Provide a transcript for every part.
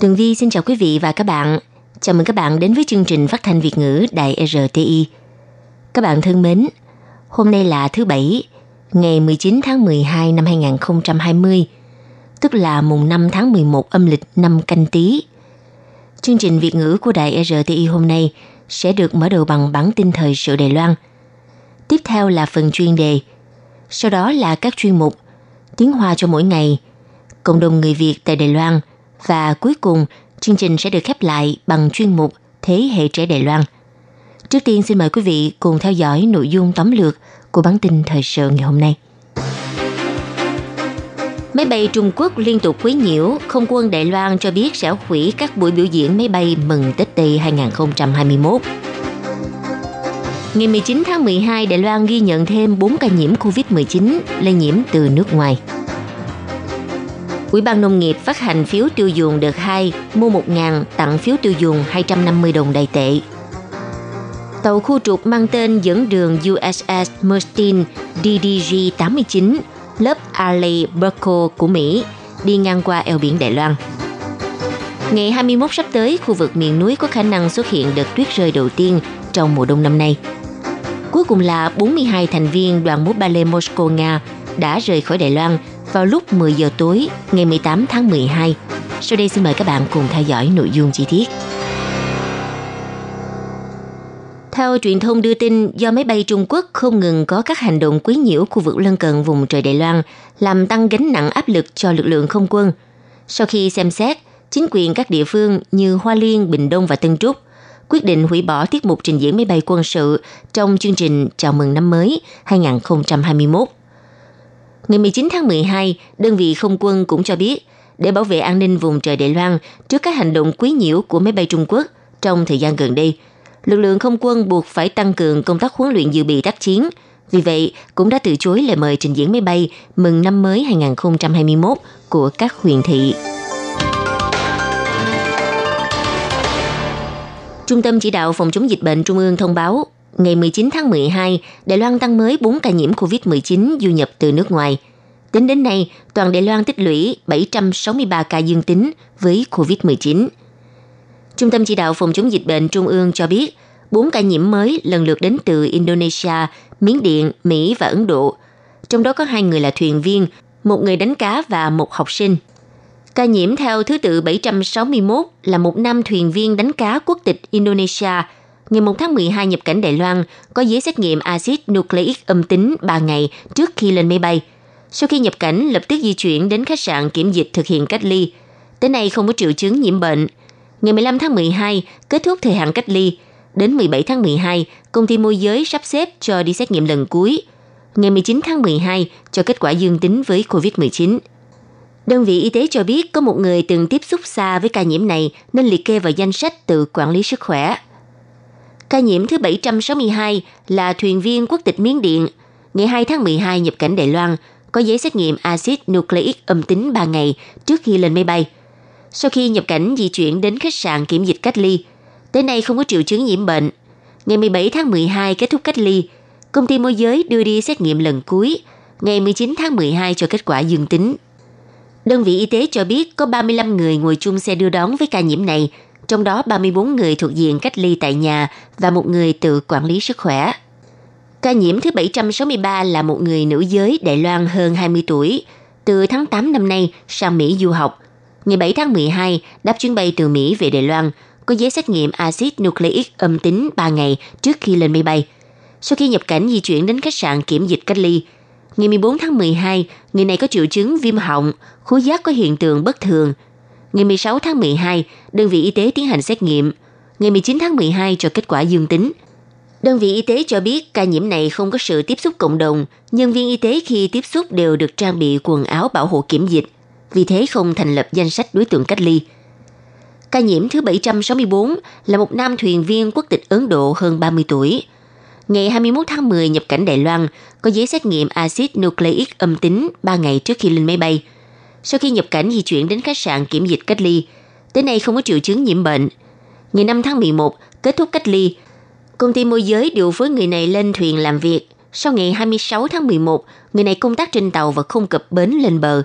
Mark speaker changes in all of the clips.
Speaker 1: Tường Vi xin chào quý vị và các bạn. Chào mừng các bạn đến với chương trình phát thanh Việt ngữ Đài RTI. Các bạn thân mến, hôm nay là thứ Bảy, ngày 19 tháng 12 năm 2020, tức là mùng 5 tháng 11 âm lịch năm canh tí. Chương trình Việt ngữ của Đài RTI hôm nay sẽ được mở đầu bằng bản tin thời sự Đài Loan. Tiếp theo là phần chuyên đề, sau đó là các chuyên mục Tiếng Hoa cho mỗi ngày, Cộng đồng người Việt tại Đài Loan và cuối cùng chương trình sẽ được khép lại bằng chuyên mục Thế hệ trẻ Đài Loan. Trước tiên xin mời quý vị cùng theo dõi nội dung tóm lược của bản tin thời sự ngày hôm nay. Máy bay Trung Quốc liên tục quấy nhiễu, không quân Đài Loan cho biết sẽ hủy các buổi biểu diễn máy bay mừng Tết Tây 2021. Ngày 19 tháng 12, Đài Loan ghi nhận thêm 4 ca nhiễm COVID-19 lây nhiễm từ nước ngoài. Ủy ban Nông nghiệp phát hành phiếu tiêu dùng đợt 2, mua 1.000 tặng phiếu tiêu dùng 250 đồng đại tệ. Tàu khu trục mang tên dẫn đường USS Merstein DDG-89 lớp Arleigh Burko của Mỹ đi ngang qua eo biển Đài Loan. Ngày 21 sắp tới, khu vực miền núi có khả năng xuất hiện đợt tuyết rơi đầu tiên trong mùa đông năm nay. Cuối cùng là 42 thành viên đoàn múa ballet Moscow Nga đã rời khỏi Đài Loan vào lúc 10 giờ tối ngày 18 tháng 12. Sau đây xin mời các bạn cùng theo dõi nội dung chi tiết. Theo truyền thông đưa tin, do máy bay Trung Quốc không ngừng có các hành động quấy nhiễu khu vực lân cận vùng trời Đài Loan, làm tăng gánh nặng áp lực cho lực lượng không quân. Sau khi xem xét, chính quyền các địa phương như Hoa Liên, Bình Đông và Tân Trúc quyết định hủy bỏ tiết mục trình diễn máy bay quân sự trong chương trình chào mừng năm mới 2021. Ngày 19 tháng 12, đơn vị không quân cũng cho biết, để bảo vệ an ninh vùng trời Đài Loan trước các hành động quấy nhiễu của máy bay Trung Quốc trong thời gian gần đây, lực lượng không quân buộc phải tăng cường công tác huấn luyện dự bị tác chiến. Vì vậy, cũng đã từ chối lời mời trình diễn máy bay mừng năm mới 2021 của các huyện thị. Trung tâm chỉ đạo phòng chống dịch bệnh Trung ương thông báo, ngày 19 tháng 12, Đài Loan tăng mới 4 ca nhiễm COVID-19 du nhập từ nước ngoài. Tính đến nay, toàn Đài Loan tích lũy 763 ca dương tính với COVID-19. Trung tâm chỉ đạo phòng chống dịch bệnh Trung ương cho biết, 4 ca nhiễm mới lần lượt đến từ Indonesia, Miến Điện, Mỹ và Ấn Độ. Trong đó có hai người là thuyền viên, một người đánh cá và một học sinh. Ca nhiễm theo thứ tự 761 là một nam thuyền viên đánh cá quốc tịch Indonesia, ngày 1 tháng 12 nhập cảnh Đài Loan, có giấy xét nghiệm axit nucleic âm tính 3 ngày trước khi lên máy bay. Sau khi nhập cảnh, lập tức di chuyển đến khách sạn kiểm dịch thực hiện cách ly. Tới nay không có triệu chứng nhiễm bệnh. Ngày 15 tháng 12, kết thúc thời hạn cách ly. Đến 17 tháng 12, công ty môi giới sắp xếp cho đi xét nghiệm lần cuối. Ngày 19 tháng 12, cho kết quả dương tính với COVID-19. Đơn vị y tế cho biết có một người từng tiếp xúc xa với ca nhiễm này nên liệt kê vào danh sách tự quản lý sức khỏe. Ca nhiễm thứ 762 là thuyền viên quốc tịch Miến Điện. Ngày 2 tháng 12 nhập cảnh Đài Loan, có giấy xét nghiệm axit nucleic âm tính 3 ngày trước khi lên máy bay. Sau khi nhập cảnh di chuyển đến khách sạn kiểm dịch cách ly, tới nay không có triệu chứng nhiễm bệnh. Ngày 17 tháng 12 kết thúc cách ly, công ty môi giới đưa đi xét nghiệm lần cuối, ngày 19 tháng 12 cho kết quả dương tính. Đơn vị y tế cho biết có 35 người ngồi chung xe đưa đón với ca nhiễm này, trong đó 34 người thuộc diện cách ly tại nhà và một người tự quản lý sức khỏe. Ca nhiễm thứ 763 là một người nữ giới Đài Loan hơn 20 tuổi, từ tháng 8 năm nay sang Mỹ du học. Ngày 7 tháng 12, đáp chuyến bay từ Mỹ về Đài Loan, có giấy xét nghiệm axit nucleic âm tính 3 ngày trước khi lên máy bay. Sau khi nhập cảnh di chuyển đến khách sạn kiểm dịch cách ly, ngày 14 tháng 12, người này có triệu chứng viêm họng, khứu giác có hiện tượng bất thường. Ngày 16 tháng 12, đơn vị y tế tiến hành xét nghiệm. Ngày 19 tháng 12 cho kết quả dương tính. Đơn vị y tế cho biết ca nhiễm này không có sự tiếp xúc cộng đồng, nhân viên y tế khi tiếp xúc đều được trang bị quần áo bảo hộ kiểm dịch, vì thế không thành lập danh sách đối tượng cách ly. Ca nhiễm thứ 764 là một nam thuyền viên quốc tịch Ấn Độ hơn 30 tuổi. Ngày 21 tháng 10 nhập cảnh Đài Loan, có giấy xét nghiệm axit nucleic âm tính 3 ngày trước khi lên máy bay. Sau khi nhập cảnh di chuyển đến khách sạn kiểm dịch cách ly, tới nay không có triệu chứng nhiễm bệnh. Ngày 5 tháng 11, kết thúc cách ly, công ty môi giới điều phối người này lên thuyền làm việc. Sau ngày 26 tháng 11, người này công tác trên tàu và không cập bến lên bờ.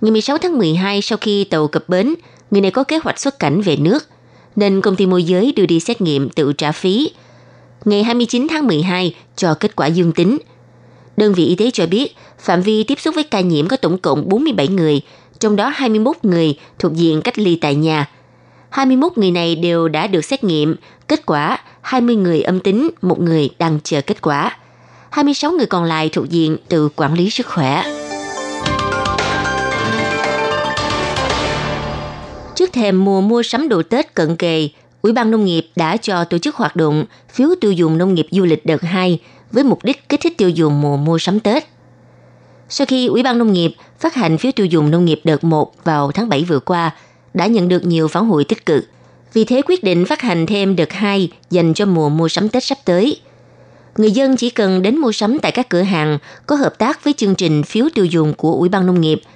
Speaker 1: Ngày 16 tháng 12, sau khi tàu cập bến, người này có kế hoạch xuất cảnh về nước, nên công ty môi giới đưa đi xét nghiệm tự trả phí. Ngày 29 tháng 12 cho kết quả dương tính. Đơn vị y tế cho biết, phạm vi tiếp xúc với ca nhiễm có tổng cộng 47 người, trong đó 21 người thuộc diện cách ly tại nhà. 21 người này đều đã được xét nghiệm, kết quả 20 người âm tính, một người đang chờ kết quả. 26 người còn lại thuộc diện tự quản lý sức khỏe. Trước thềm mùa mua sắm đồ Tết cận kề, Ủy ban Nông nghiệp đã cho tổ chức hoạt động phiếu tiêu dùng nông nghiệp du lịch đợt 2 với mục đích kích thích tiêu dùng mùa mua sắm Tết. Sau khi Ủy ban Nông nghiệp phát hành phiếu tiêu dùng nông nghiệp đợt 1 vào tháng 7 vừa qua, đã nhận được nhiều phản hồi tích cực. Vì thế quyết định phát hành thêm đợt 2 dành cho mùa mua sắm Tết sắp tới. Người dân chỉ cần đến mua sắm tại các cửa hàng có hợp tác với chương trình phiếu tiêu dùng của Ủy ban Nông nghiệp –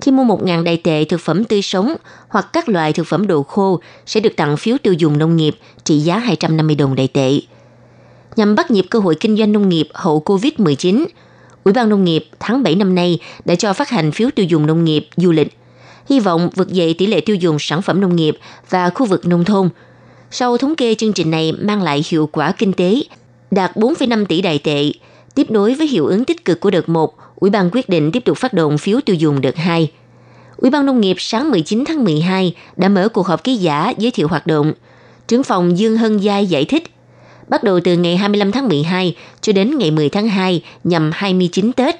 Speaker 1: khi mua 1.000 đầy tệ thực phẩm tươi sống hoặc các loại thực phẩm đồ khô sẽ được tặng phiếu tiêu dùng nông nghiệp trị giá 250 đồng đầy tệ. Nhằm bắt nhịp cơ hội kinh doanh nông nghiệp hậu COVID-19, Ủy ban Nông nghiệp tháng 7 năm nay đã cho phát hành phiếu tiêu dùng nông nghiệp du lịch, hy vọng vực dậy tỷ lệ tiêu dùng sản phẩm nông nghiệp và khu vực nông thôn. Sau thống kê chương trình này mang lại hiệu quả kinh tế đạt 4,5 tỷ đại tệ, tiếp nối với hiệu ứng tích cực của đợt 1 Ủy ban quyết định tiếp tục phát động phiếu tiêu dùng đợt 2. Ủy ban Nông nghiệp sáng 19 tháng 12 đã mở cuộc họp ký giả giới thiệu hoạt động. Trưởng phòng Dương Hân Giai giải thích, bắt đầu từ ngày 25 tháng 12 cho đến ngày 10 tháng 2 nhằm 29 Tết.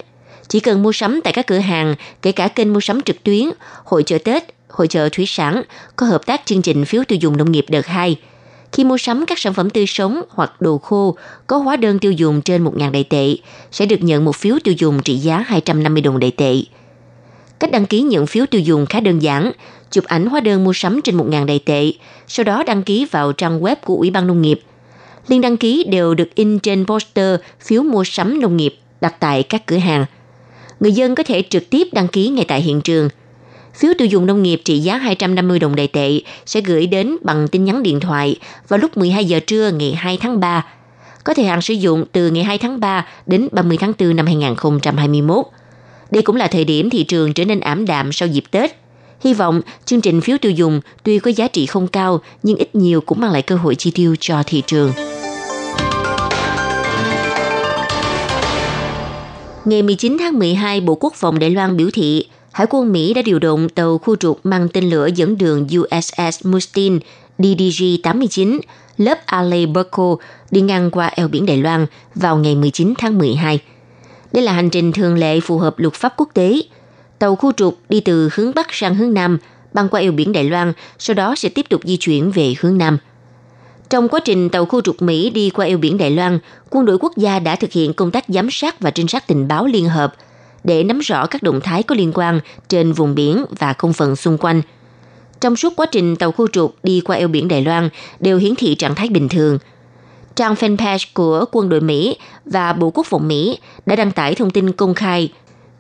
Speaker 1: Chỉ cần mua sắm tại các cửa hàng, kể cả kênh mua sắm trực tuyến, hội chợ Tết, hội chợ thủy sản, có hợp tác chương trình phiếu tiêu dùng nông nghiệp đợt 2 – khi mua sắm các sản phẩm tươi sống hoặc đồ khô có hóa đơn tiêu dùng trên 1.000 đại tệ, sẽ được nhận một phiếu tiêu dùng trị giá 250 đồng đại tệ. Cách đăng ký nhận phiếu tiêu dùng khá đơn giản, chụp ảnh hóa đơn mua sắm trên 1.000 đại tệ, sau đó đăng ký vào trang web của Ủy ban Nông nghiệp. Liên đăng ký đều được in trên poster phiếu mua sắm nông nghiệp đặt tại các cửa hàng. Người dân có thể trực tiếp đăng ký ngay tại hiện trường – Phiếu tiêu dùng nông nghiệp trị giá 250 đồng đại tệ sẽ gửi đến bằng tin nhắn điện thoại vào lúc 12 giờ trưa ngày 2 tháng 3. Có thời hạn sử dụng từ ngày 2 tháng 3 đến 30 tháng 4 năm 2021. Đây cũng là thời điểm thị trường trở nên ảm đạm sau dịp Tết. Hy vọng chương trình phiếu tiêu dùng tuy có giá trị không cao, nhưng ít nhiều cũng mang lại cơ hội chi tiêu cho thị trường. Ngày 19 tháng 12, Bộ Quốc phòng Đài Loan biểu thị Hải quân Mỹ đã điều động tàu khu trục mang tên lửa dẫn đường USS Mustin DDG-89 lớp Alley Berko đi ngang qua eo biển Đài Loan vào ngày 19 tháng 12. Đây là hành trình thường lệ phù hợp luật pháp quốc tế. Tàu khu trục đi từ hướng Bắc sang hướng Nam, băng qua eo biển Đài Loan, sau đó sẽ tiếp tục di chuyển về hướng Nam. Trong quá trình tàu khu trục Mỹ đi qua eo biển Đài Loan, quân đội quốc gia đã thực hiện công tác giám sát và trinh sát tình báo liên hợp – để nắm rõ các động thái có liên quan trên vùng biển và không phận xung quanh. Trong suốt quá trình tàu khu trục đi qua eo biển Đài Loan đều hiển thị trạng thái bình thường. Trang fanpage của quân đội Mỹ và Bộ Quốc phòng Mỹ đã đăng tải thông tin công khai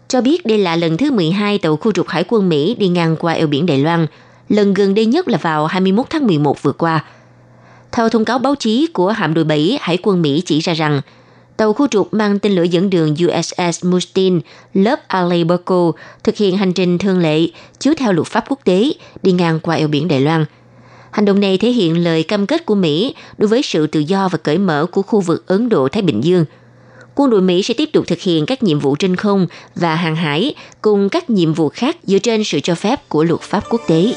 Speaker 1: cho biết đây là lần thứ 12 tàu khu trục hải quân Mỹ đi ngang qua eo biển Đài Loan, lần gần đây nhất là vào 21 tháng 11 vừa qua. Theo thông cáo báo chí của hạm đội 7 Hải quân Mỹ chỉ ra rằng, tàu khu trục mang tên lửa dẫn đường USS Mustin lớp Alley thực hiện hành trình thường lệ chiếu theo luật pháp quốc tế đi ngang qua eo biển Đài Loan. Hành động này thể hiện lời cam kết của Mỹ đối với sự tự do và cởi mở của khu vực Ấn Độ-Thái Bình Dương. Quân đội Mỹ sẽ tiếp tục thực hiện các nhiệm vụ trên không và hàng hải cùng các nhiệm vụ khác dựa trên sự cho phép của luật pháp quốc tế.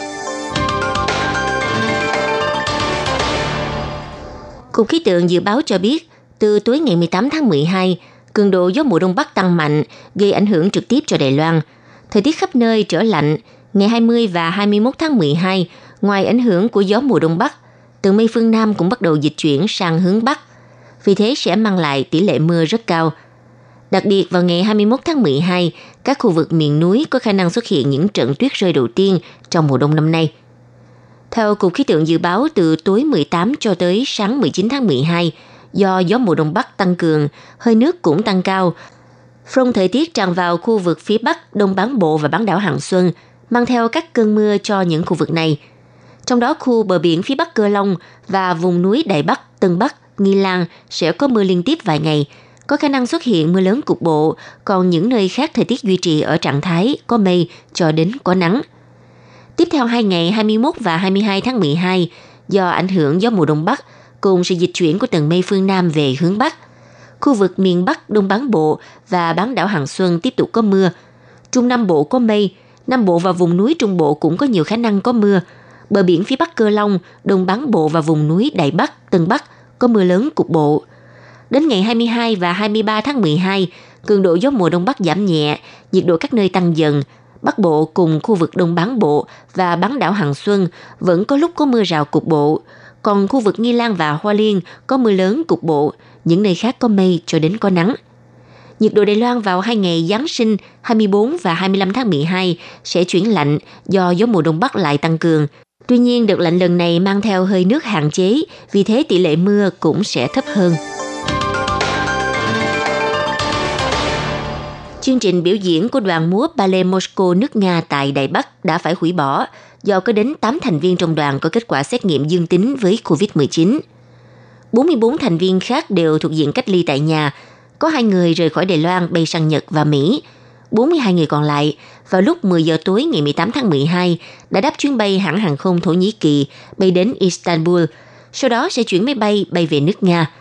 Speaker 1: Cục khí tượng dự báo cho biết, từ tối ngày 18 tháng 12, cường độ gió mùa đông bắc tăng mạnh, gây ảnh hưởng trực tiếp cho Đài Loan. Thời tiết khắp nơi trở lạnh. Ngày 20 và 21 tháng 12, ngoài ảnh hưởng của gió mùa đông bắc, tầng mây phương Nam cũng bắt đầu dịch chuyển sang hướng Bắc. Vì thế sẽ mang lại tỷ lệ mưa rất cao. Đặc biệt vào ngày 21 tháng 12, các khu vực miền núi có khả năng xuất hiện những trận tuyết rơi đầu tiên trong mùa đông năm nay – theo Cục Khí tượng Dự báo từ tối 18 cho tới sáng 19 tháng 12, do gió mùa đông bắc tăng cường, hơi nước cũng tăng cao. Phong thời tiết tràn vào khu vực phía bắc, đông bán bộ và bán đảo Hằng Xuân, mang theo các cơn mưa cho những khu vực này. Trong đó khu bờ biển phía bắc Cơ Long và vùng núi Đại Bắc, Tân Bắc, Nghi Lan sẽ có mưa liên tiếp vài ngày, có khả năng xuất hiện mưa lớn cục bộ, còn những nơi khác thời tiết duy trì ở trạng thái có mây cho đến có nắng. Tiếp theo hai ngày 21 và 22 tháng 12, do ảnh hưởng gió mùa đông bắc cùng sự dịch chuyển của tầng mây phương Nam về hướng Bắc, khu vực miền Bắc Đông bán bộ và bán đảo Hằng Xuân tiếp tục có mưa. Trung Nam Bộ có mây, Nam Bộ và vùng núi Trung Bộ cũng có nhiều khả năng có mưa. Bờ biển phía Bắc Cơ Long, Đông bán bộ và vùng núi Đại Bắc, Tân Bắc có mưa lớn cục bộ. Đến ngày 22 và 23 tháng 12, cường độ gió mùa đông bắc giảm nhẹ, nhiệt độ các nơi tăng dần. Bắc Bộ cùng khu vực Đông bán bộ và bán đảo Hằng Xuân vẫn có lúc có mưa rào cục bộ. Còn khu vực Nghi Lan và Hoa Liên có mưa lớn cục bộ, những nơi khác có mây cho đến có nắng. Nhiệt độ Đài Loan vào hai ngày Giáng sinh 24 và 25 tháng 12 sẽ chuyển lạnh do gió mùa đông bắc lại tăng cường. Tuy nhiên, đợt lạnh lần này mang theo hơi nước hạn chế, vì thế tỷ lệ mưa cũng sẽ thấp hơn. Chương trình biểu diễn của đoàn múa ballet Moscow nước Nga tại Đài Bắc đã phải hủy bỏ do có đến 8 thành viên trong đoàn có kết quả xét nghiệm dương tính với COVID-19. 44 thành viên khác đều thuộc diện cách ly tại nhà. Có hai người rời khỏi Đài Loan bay sang Nhật và Mỹ. 42 người còn lại vào lúc 10 giờ tối ngày 18 tháng 12 đã đáp chuyến bay hãng hàng không Thổ Nhĩ Kỳ bay đến Istanbul, sau đó sẽ chuyển máy bay bay về nước Nga.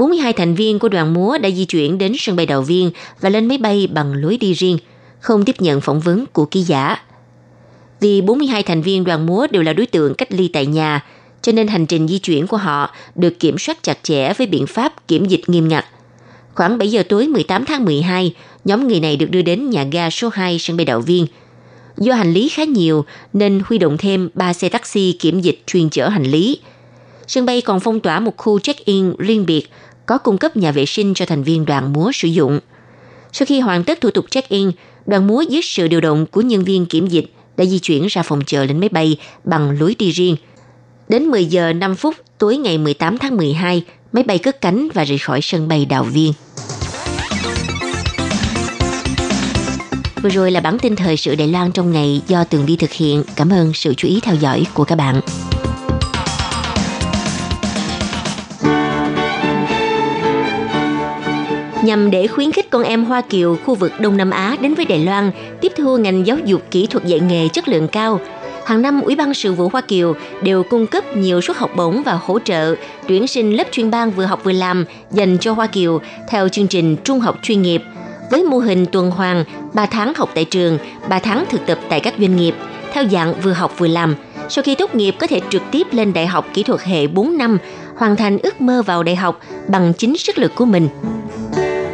Speaker 1: 42 thành viên của đoàn múa đã di chuyển đến sân bay đầu viên và lên máy bay bằng lối đi riêng, không tiếp nhận phỏng vấn của ký giả. Vì 42 thành viên đoàn múa đều là đối tượng cách ly tại nhà, cho nên hành trình di chuyển của họ được kiểm soát chặt chẽ với biện pháp kiểm dịch nghiêm ngặt. Khoảng 7 giờ tối 18 tháng 12, nhóm người này được đưa đến nhà ga số 2 sân bay Đạo Viên. Do hành lý khá nhiều nên huy động thêm 3 xe taxi kiểm dịch chuyên chở hành lý. Sân bay còn phong tỏa một khu check-in riêng biệt có cung cấp nhà vệ sinh cho thành viên đoàn múa sử dụng. Sau khi hoàn tất thủ tục check-in, đoàn múa dưới sự điều động của nhân viên kiểm dịch đã di chuyển ra phòng chờ lên máy bay bằng lối đi riêng. Đến 10 giờ 5 phút tối ngày 18 tháng 12, máy bay cất cánh và rời khỏi sân bay Đào Viên. Vừa rồi là bản tin thời sự Đài Loan trong ngày do Tường Vi thực hiện. Cảm ơn sự chú ý theo dõi của các bạn. Nhằm để khuyến khích con em Hoa Kiều khu vực Đông Nam Á đến với Đài Loan tiếp thu ngành giáo dục kỹ thuật dạy nghề chất lượng cao. Hàng năm, Ủy ban sự vụ Hoa Kiều đều cung cấp nhiều suất học bổng và hỗ trợ tuyển sinh lớp chuyên ban vừa học vừa làm dành cho Hoa Kiều theo chương trình trung học chuyên nghiệp với mô hình tuần hoàn 3 tháng học tại trường, 3 tháng thực tập tại các doanh nghiệp theo dạng vừa học vừa làm. Sau khi tốt nghiệp có thể trực tiếp lên đại học kỹ thuật hệ 4 năm, hoàn thành ước mơ vào đại học bằng chính sức lực của mình.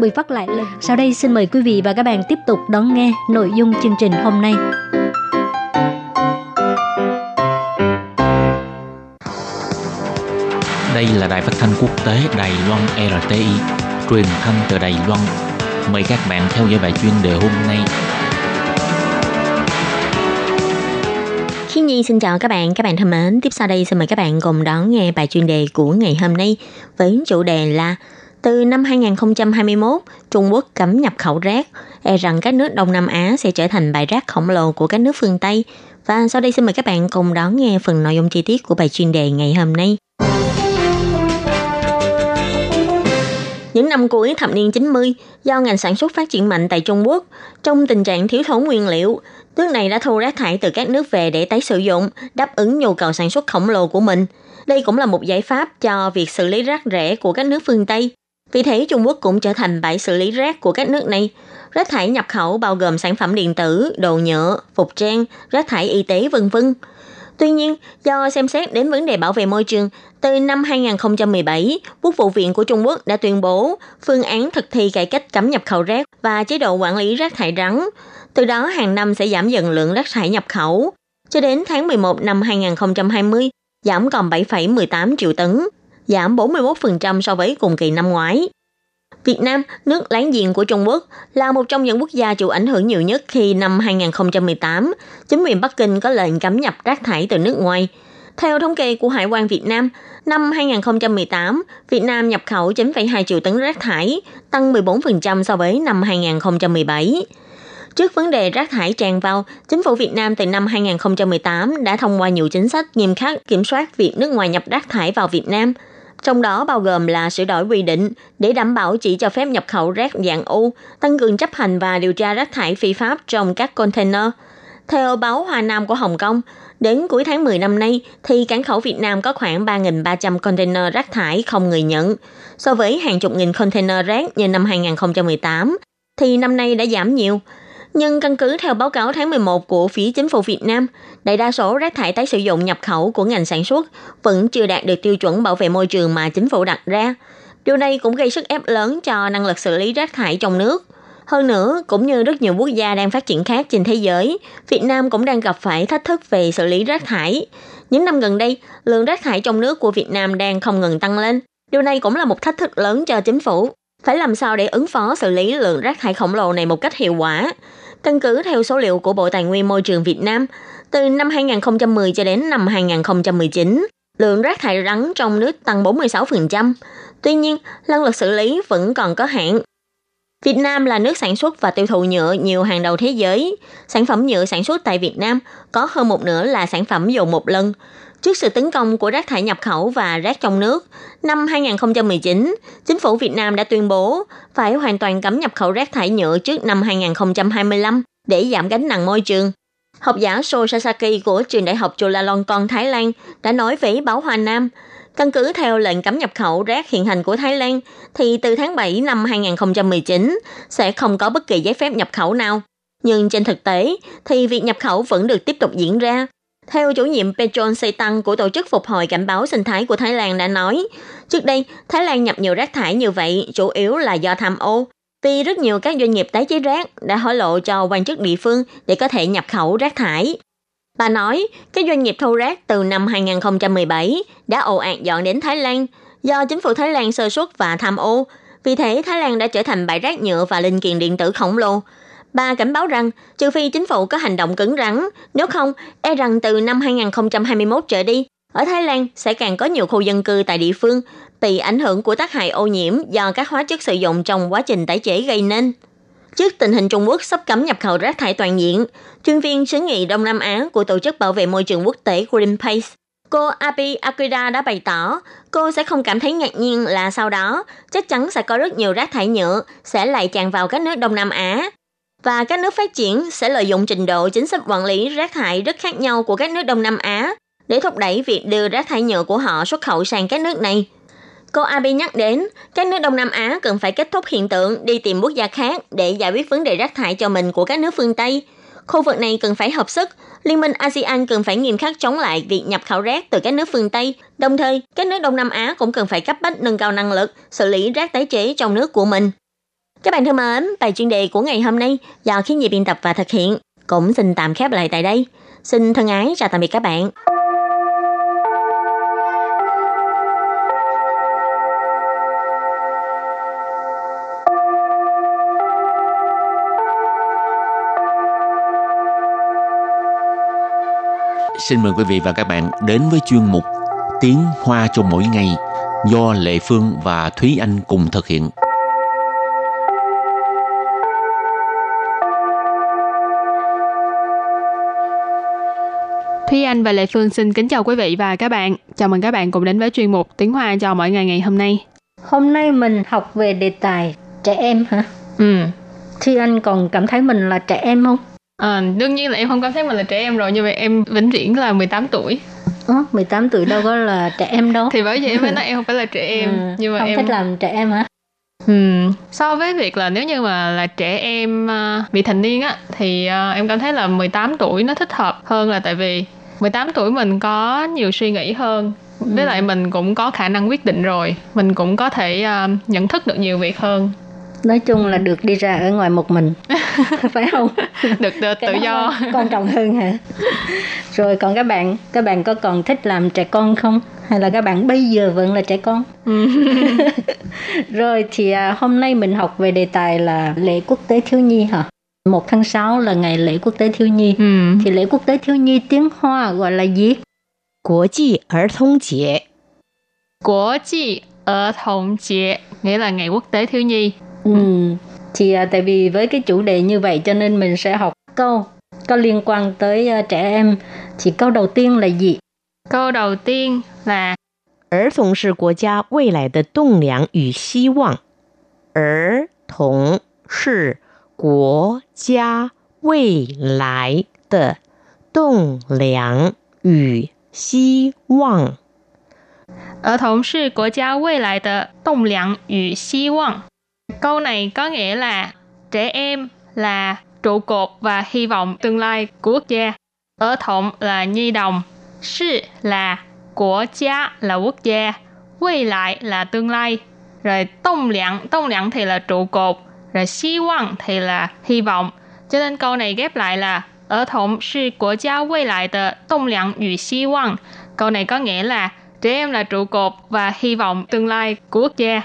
Speaker 2: buổi phát lại lần. Sau đây xin mời quý vị và các bạn tiếp tục đón nghe nội dung chương trình hôm nay.
Speaker 3: Đây là đài phát thanh quốc tế Đài Loan RTI, truyền thanh từ Đài Loan. Mời các bạn theo dõi bài chuyên đề hôm nay.
Speaker 4: Khi Nhi xin chào các bạn, các bạn thân mến. Tiếp sau đây xin mời các bạn cùng đón nghe bài chuyên đề của ngày hôm nay với chủ đề là từ năm 2021, Trung Quốc cấm nhập khẩu rác, e rằng các nước Đông Nam Á sẽ trở thành bãi rác khổng lồ của các nước phương Tây. Và sau đây xin mời các bạn cùng đón nghe phần nội dung chi tiết của bài chuyên đề ngày hôm nay. Những năm cuối thập niên 90, do ngành sản xuất phát triển mạnh tại Trung Quốc, trong tình trạng thiếu thốn nguyên liệu, nước này đã thu rác thải từ các nước về để tái sử dụng, đáp ứng nhu cầu sản xuất khổng lồ của mình. Đây cũng là một giải pháp cho việc xử lý rác rẻ của các nước phương Tây. Vì thế, Trung Quốc cũng trở thành bãi xử lý rác của các nước này. Rác thải nhập khẩu bao gồm sản phẩm điện tử, đồ nhựa, phục trang, rác thải y tế, vân vân. Tuy nhiên, do xem xét đến vấn đề bảo vệ môi trường, từ năm 2017, Quốc vụ viện của Trung Quốc đã tuyên bố phương án thực thi cải cách cấm nhập khẩu rác và chế độ quản lý rác thải rắn. Từ đó hàng năm sẽ giảm dần lượng rác thải nhập khẩu. Cho đến tháng 11 năm 2020, giảm còn 7,18 triệu tấn, giảm 41% so với cùng kỳ năm ngoái. Việt Nam, nước láng giềng của Trung Quốc, là một trong những quốc gia chịu ảnh hưởng nhiều nhất khi năm 2018, chính quyền Bắc Kinh có lệnh cấm nhập rác thải từ nước ngoài. Theo thống kê của Hải quan Việt Nam, năm 2018, Việt Nam nhập khẩu 9,2 triệu tấn rác thải, tăng 14% so với năm 2017. Trước vấn đề rác thải tràn vào, chính phủ Việt Nam từ năm 2018 đã thông qua nhiều chính sách nghiêm khắc kiểm soát việc nước ngoài nhập rác thải vào Việt Nam – trong đó bao gồm là sửa đổi quy định để đảm bảo chỉ cho phép nhập khẩu rác dạng U, tăng cường chấp hành và điều tra rác thải phi pháp trong các container. Theo báo Hoa Nam của Hồng Kông, đến cuối tháng 10 năm nay thì cảng khẩu Việt Nam có khoảng 3.300 container rác thải không người nhận. So với hàng chục nghìn container rác như năm 2018, thì năm nay đã giảm nhiều – nhưng căn cứ theo báo cáo tháng 11 của phía chính phủ Việt Nam, đại đa số rác thải tái sử dụng nhập khẩu của ngành sản xuất vẫn chưa đạt được tiêu chuẩn bảo vệ môi trường mà chính phủ đặt ra. Điều này cũng gây sức ép lớn cho năng lực xử lý rác thải trong nước. Hơn nữa, cũng như rất nhiều quốc gia đang phát triển khác trên thế giới, Việt Nam cũng đang gặp phải thách thức về xử lý rác thải. Những năm gần đây, lượng rác thải trong nước của Việt Nam đang không ngừng tăng lên. Điều này cũng là một thách thức lớn cho chính phủ. Phải làm sao để ứng phó xử lý lượng rác thải khổng lồ này một cách hiệu quả. Căn cứ theo số liệu của Bộ Tài nguyên Môi trường Việt Nam, từ năm 2010 cho đến năm 2019, lượng rác thải rắn trong nước tăng 46%. Tuy nhiên, năng lực xử lý vẫn còn có hạn. Việt Nam là nước sản xuất và tiêu thụ nhựa nhiều hàng đầu thế giới. Sản phẩm nhựa sản xuất tại Việt Nam có hơn một nửa là sản phẩm dùng một lần. Trước sự tấn công của rác thải nhập khẩu và rác trong nước, năm 2019, chính phủ Việt Nam đã tuyên bố phải hoàn toàn cấm nhập khẩu rác thải nhựa trước năm 2025 để giảm gánh nặng môi trường. Học giả So Sasaki của trường đại học Chulalongkorn Thái Lan đã nói với báo Hoa Nam, căn cứ theo lệnh cấm nhập khẩu rác hiện hành của Thái Lan, thì từ tháng 7 năm 2019 sẽ không có bất kỳ giấy phép nhập khẩu nào. Nhưng trên thực tế thì việc nhập khẩu vẫn được tiếp tục diễn ra theo chủ nhiệm Petron Seitan của Tổ chức Phục hồi Cảnh báo Sinh thái của Thái Lan đã nói, trước đây Thái Lan nhập nhiều rác thải như vậy chủ yếu là do tham ô, vì rất nhiều các doanh nghiệp tái chế rác đã hối lộ cho quan chức địa phương để có thể nhập khẩu rác thải. Bà nói, các doanh nghiệp thu rác từ năm 2017 đã ồ ạt dọn đến Thái Lan do chính phủ Thái Lan sơ suất và tham ô. Vì thế, Thái Lan đã trở thành bãi rác nhựa và linh kiện điện tử khổng lồ, Bà cảnh báo rằng, trừ phi chính phủ có hành động cứng rắn, nếu không, e rằng từ năm 2021 trở đi, ở Thái Lan sẽ càng có nhiều khu dân cư tại địa phương bị ảnh hưởng của tác hại ô nhiễm do các hóa chất sử dụng trong quá trình tái chế gây nên. Trước tình hình Trung Quốc sắp cấm nhập khẩu rác thải toàn diện, chuyên viên sứ nghị Đông Nam Á của Tổ chức Bảo vệ Môi trường Quốc tế Greenpeace, cô Abi Akira đã bày tỏ cô sẽ không cảm thấy ngạc nhiên là sau đó chắc chắn sẽ có rất nhiều rác thải nhựa sẽ lại tràn vào các nước Đông Nam Á và các nước phát triển sẽ lợi dụng trình độ chính sách quản lý rác thải rất khác nhau của các nước Đông Nam Á để thúc đẩy việc đưa rác thải nhựa của họ xuất khẩu sang các nước này. Cô Abe nhắc đến, các nước Đông Nam Á cần phải kết thúc hiện tượng đi tìm quốc gia khác để giải quyết vấn đề rác thải cho mình của các nước phương Tây. Khu vực này cần phải hợp sức, Liên minh ASEAN cần phải nghiêm khắc chống lại việc nhập khẩu rác từ các nước phương Tây. Đồng thời, các nước Đông Nam Á cũng cần phải cấp bách nâng cao năng lực xử lý rác tái chế trong nước của mình. Các bạn thân mến, bài chuyên đề của ngày hôm nay do khiến nhị biên tập và thực hiện cũng xin tạm khép lại tại đây. Xin thân ái chào tạm biệt các bạn.
Speaker 3: Xin mời quý vị và các bạn đến với chuyên mục Tiếng Hoa cho mỗi ngày do Lệ Phương và Thúy Anh cùng thực hiện.
Speaker 5: Thúy Anh và Lệ Phương xin kính chào quý vị và các bạn. Chào mừng các bạn cùng đến với chuyên mục Tiếng Hoa cho mỗi ngày ngày hôm nay.
Speaker 2: Hôm nay mình học về đề tài trẻ em hả?
Speaker 5: Ừ.
Speaker 2: Thúy Anh còn cảm thấy mình là trẻ em không?
Speaker 5: À, đương nhiên là em không cảm thấy mình là trẻ em rồi, nhưng mà em vĩnh viễn là 18 tuổi.
Speaker 2: Ồ, 18 tuổi đâu có là trẻ em đâu.
Speaker 5: Thì bởi vậy em mới nói em không phải là trẻ em.
Speaker 2: Ừ,
Speaker 5: nhưng mà
Speaker 2: không
Speaker 5: em
Speaker 2: thích làm trẻ em hả?
Speaker 5: Ừ. So với việc là nếu như mà là trẻ em uh, vị thành niên á thì uh, em cảm thấy là 18 tuổi nó thích hợp hơn là tại vì 18 tuổi mình có nhiều suy nghĩ hơn với
Speaker 2: Ừ.
Speaker 5: lại mình cũng có khả năng quyết định rồi mình cũng có thể uh, nhận thức được nhiều việc hơn
Speaker 2: Nói chung là được đi ra ở ngoài một mình. phải không?
Speaker 5: được tự, tự do
Speaker 2: quan- quan trọng hơn hả? Rồi còn các bạn, các bạn có còn thích làm trẻ con không? Hay là các bạn bây giờ vẫn là trẻ con?
Speaker 5: Ừ.
Speaker 2: Rồi thì à, hôm nay mình học về đề tài là lễ quốc tế thiếu nhi hả? 1 tháng 6 là ngày lễ quốc tế thiếu nhi.
Speaker 5: ừ.
Speaker 2: Thì lễ quốc tế thiếu nhi tiếng Hoa gọi là gì?
Speaker 6: 国际儿童节，
Speaker 5: Quốc trị ở thống chế nghĩa là ngày quốc tế thiếu nhi
Speaker 2: Ừ. Thì à, tại vì với cái chủ đề như vậy cho nên mình sẽ học câu có liên quan tới à, trẻ em. Thì câu đầu tiên là gì?
Speaker 5: câu đầu tiên là
Speaker 6: 儿童是国家未来的栋梁与希望。儿童是 国家未来的栋梁与希望。
Speaker 5: Ở thống是quốc gia未来的栋梁与希望. Câu này có nghĩa là trẻ em là trụ cột và hy vọng tương lai của quốc gia. Ở thống là nhi đồng, sư là quốc gia là quốc gia,未lại là tương lai, rồi tông lặng, tông lặng thì là trụ cột, rồi hy vọng thì là hy vọng. Cho nên câu này ghép lại là ở thống是国家未来的栋梁与希望. Câu này có nghĩa là trẻ em là trụ cột và hy vọng tương lai của quốc gia.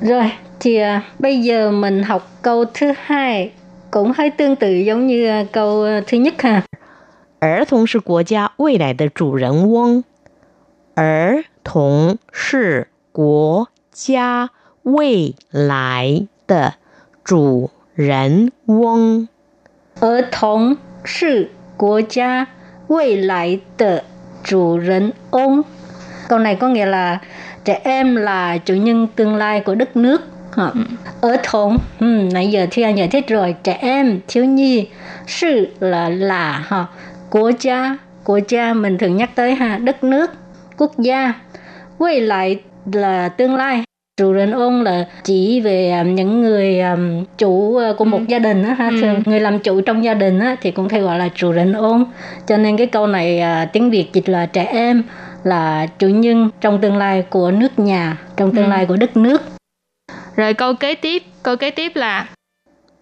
Speaker 2: Rồi, thì à, bây giờ mình học câu thứ hai cũng hơi tương tự giống như à, câu à, thứ nhất ha.
Speaker 6: 儿童是国家未来的主人翁。儿童是国家未来的 主人翁。
Speaker 2: Ở thống sự quốc gia未来的主人翁. Câu này có nghĩa là trẻ em là chủ nhân tương lai của đất nước. Hả? Ở thống, ừ, nãy giờ Thi Anh giải thích rồi, trẻ em, thiếu nhi, sự là là ha. Quốc gia, quốc gia mình thường nhắc tới ha, đất nước, quốc gia.未lại là tương lai. Chủ人ông là chỉ về um, những người um, chủ uh, của một gia đình á ha,
Speaker 5: Ừ.
Speaker 2: thường người làm chủ trong gia đình á thì cũng hay gọi là chủ人ông. Cho nên cái câu này à, tiếng Việt dịch là trẻ em là chủ nhân trong tương lai của nước nhà, trong tương
Speaker 5: Ừ.
Speaker 2: lai của đất nước.
Speaker 5: Rồi câu kế tiếp, câu kế tiếp là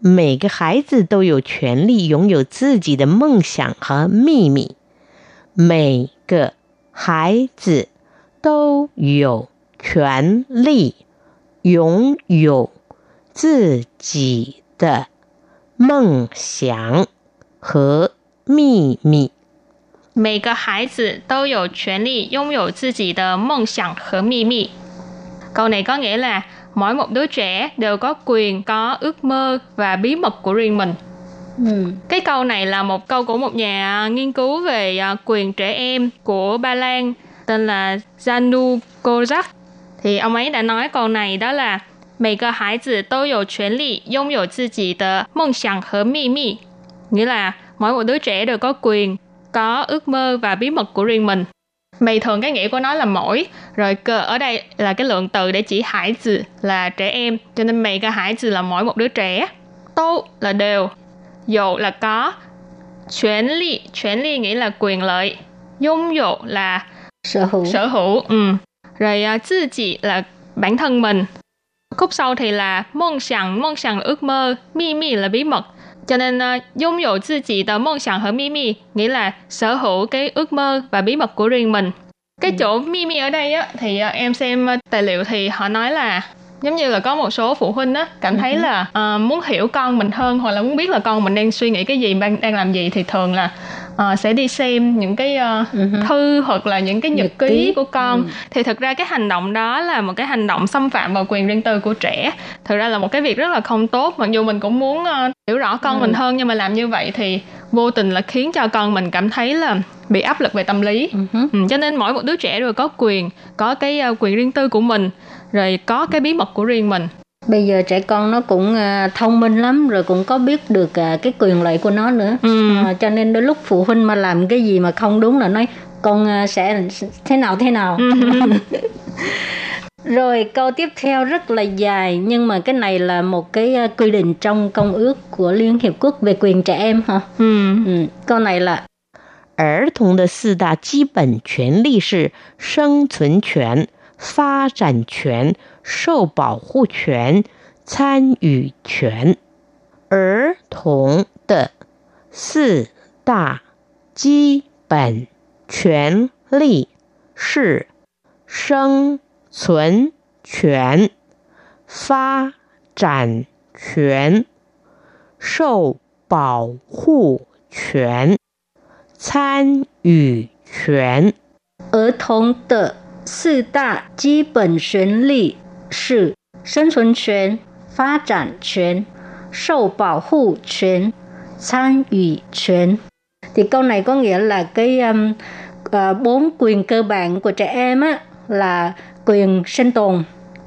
Speaker 6: 每个孩子都有权利拥有自己的梦想和秘密。每个孩子都有权利 拥有自己的梦想和秘密。
Speaker 5: 每个孩子都有权利拥有自己的梦想和秘密. Câu này có nghĩa là mỗi một đứa trẻ đều có quyền có ước mơ và bí mật của riêng mình.
Speaker 2: Ừ.
Speaker 5: Cái câu này là một câu của một nhà nghiên cứu về à, quyền trẻ em của Ba Lan tên là Janu Kozak. Thì ông ấy đã nói câu này đó là 每个孩子都有权利拥有自己的梦想和秘密. Nghĩa là mỗi một đứa trẻ đều có quyền có ước mơ và bí mật của riêng mình. Mày thường cái nghĩa của nó là mỗi, rồi cơ ở đây là cái lượng từ để chỉ hải tử là trẻ em, cho nên mày cái hải tử là mỗi một đứa trẻ. Tô là đều, dụ là có, chuyển ly, chuyển ly nghĩa là quyền lợi, dung dụ là
Speaker 2: Sở hữu.
Speaker 5: sở hữu, ừ. rồi uh, tự chỉ là bản thân mình. Khúc sau thì là mong sẵn, mong sẵn là ước mơ, mi mi là bí mật. Cho nên uh, dung dụ tự chỉ tờ mong sẵn 和 mi mi nghĩa là sở hữu cái ước mơ và bí mật của riêng mình. Cái chỗ mi mi ở đây á thì uh, em xem uh, tài liệu thì họ nói là giống như là có một số phụ huynh á cảm thấy là uh, muốn hiểu con mình hơn hoặc là muốn biết là con mình đang suy nghĩ cái gì đang đang làm gì thì thường là uh, sẽ đi xem những cái uh, uh-huh. thư hoặc là những cái nhật, nhật ký, ký của con. Uh thì thực ra cái hành động đó là một cái hành động xâm phạm vào quyền riêng tư của trẻ. Thực ra là một cái việc rất là không tốt. Mặc dù mình cũng muốn uh, hiểu rõ con uh mình hơn nhưng mà làm như vậy thì vô tình là khiến cho con mình cảm thấy là bị áp lực về tâm lý. Uh-huh. ừ, cho nên mỗi một đứa trẻ đều có quyền có cái uh, quyền riêng tư của mình rồi có cái bí mật của riêng mình
Speaker 2: bây giờ trẻ con nó cũng uh, thông minh lắm rồi cũng có biết được uh, cái quyền lợi của nó nữa ừ. uh, cho nên đôi lúc phụ huynh mà làm cái gì mà không đúng là nói con uh, sẽ thế nào thế nào ừ. rồi câu tiếp theo rất là dài nhưng mà cái này là một cái uh, quy định trong công ước của Liên Hiệp Quốc về quyền trẻ em hả? Ừ. ừ. Câu này là
Speaker 6: 儿童的四大基本权利是生存权、 发展权、受保护权、参与权。儿童的四大基本权利是生存权、发展权、受保护权、参与权。
Speaker 2: 儿童的四大基本权利是生存权、发展权、受保护权、参与权. Thì câu này có nghĩa là cái um, uh, bốn quyền cơ bản của trẻ em á là quyền sinh tồn,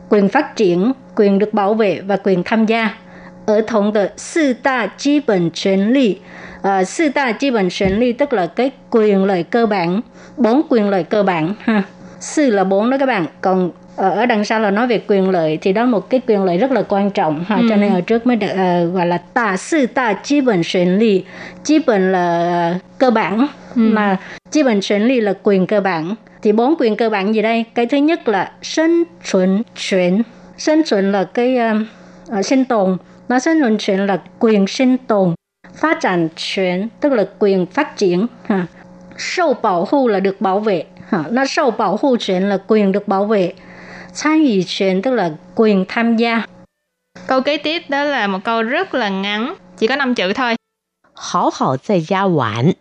Speaker 2: quyền phát triển, quyền được bảo vệ và quyền tham gia. Ở thống de sư đa基本权利, uh, sư đa 基本权利 tức là cái quyền lợi cơ bản, bốn quyền lợi cơ bản ha sư là bốn đó các bạn. Còn ờ, ở đằng sau là nói về quyền lợi thì đó là một cái quyền lợi rất là quan trọng ha. Ừ. cho nên ở trước mới được uh, ờ, gọi là ta sư ta chi bình chuyển lý chi bình là uh, cơ bản ừ. mà chi bình chuyển lý là quyền cơ bản. Thì bốn quyền cơ bản gì đây? Cái thứ nhất là sinh chuẩn chuyển sinh chuẩn là cái uh, uh, sinh tồn. Nó sinh chuẩn chuyển là quyền sinh tồn phát triển chuyển tức là quyền phát triển ha. Sâu bảo hộ là được bảo vệ Ha, nó sâu bảo hộ quyền là quyền được bảo vệ. Tham dự quyền tức là quyền tham gia.
Speaker 5: Câu kế tiếp đó là một câu rất là ngắn, chỉ có 5 chữ thôi.
Speaker 6: 好好在家玩，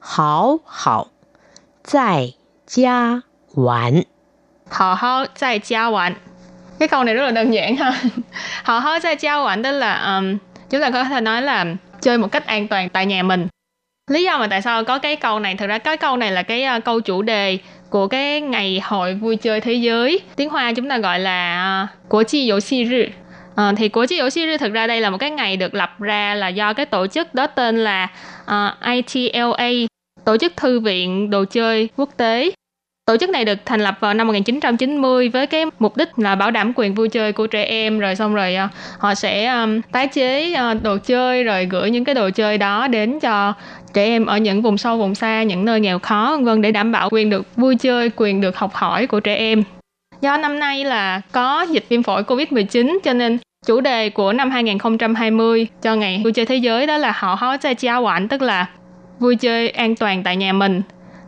Speaker 6: 好好在家玩，
Speaker 5: 好好在家玩. Cái câu này rất là đơn giản ha. Hào háo在家玩 tức là um, chúng ta có thể nói là chơi một cách an toàn tại nhà mình lý do mà tại sao có cái câu này thực ra cái câu này là cái uh, câu chủ đề của cái ngày hội vui chơi thế giới. Tiếng hoa chúng ta gọi là à, uh, của chi dỗ si rư. À, thì của chi dỗ si rư thực ra đây là một cái ngày được lập ra là do cái tổ chức đó tên là à, uh, ITLA tổ chức thư viện đồ chơi quốc tế. Tổ chức này được thành lập vào năm 1990 với cái mục đích là bảo đảm quyền vui chơi của trẻ em rồi xong rồi uh, họ sẽ um, tái chế uh, đồ chơi rồi gửi những cái đồ chơi đó đến cho trẻ em ở những vùng sâu vùng xa những nơi nghèo khó vân vân để đảm bảo quyền được vui chơi quyền được học hỏi của trẻ em. Do năm nay là có dịch viêm phổi covid-19 cho nên chủ đề của năm 2020 cho ngày vui chơi thế giới đó là họ hóa gia chia quản tức là vui chơi an toàn tại nhà mình